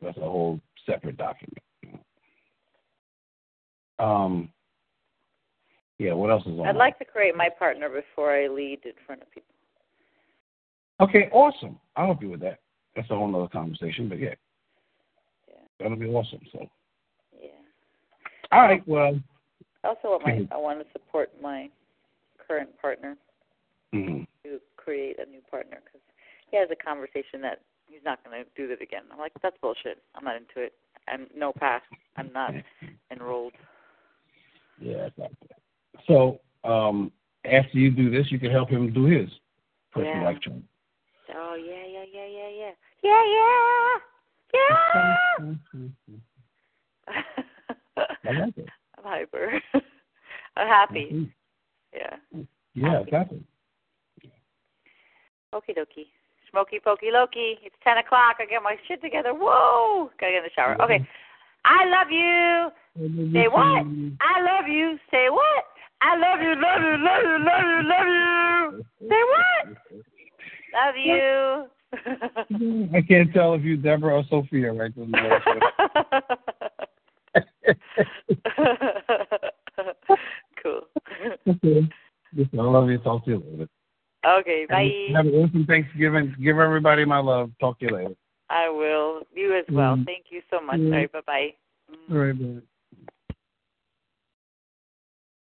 that's a whole separate document. Um, yeah, what else is on? I'd like to create my partner before I lead in front of people. Okay, awesome. I'll help you with that. That's a whole nother conversation, but yeah. That'll be awesome. So. Yeah. All right. Well. I also want my I want to support my current partner mm-hmm. to create a new partner because he has a conversation that he's not going to do that again. I'm like, that's bullshit. I'm not into it. I'm no pass. I'm not *laughs* enrolled. Yeah, exactly. So um, after you do this, you can help him do his personal yeah. life change. Oh yeah, yeah, yeah, yeah, yeah, yeah, yeah, yeah. *laughs* I like it. I'm hyper. *laughs* I'm happy. Mm-hmm. Yeah. Yeah, happy. exactly. Okie dokie. Smoky pokey Loki. It's ten o'clock. I get my shit together. Whoa! Gotta get in the shower. Okay. I love you. Say what? I love you. Say what? I love you, love you, love you, love you, love you. Say what? Love you. I can't tell if you Deborah or Sofia right *laughs* cool. Okay. I love you. Talk to you later. Okay, bye. Have, have a awesome Thanksgiving. Give everybody my love. Talk to you later. I will. You as well. Mm. Thank you so much. Mm. All right, bye bye. All right, bye.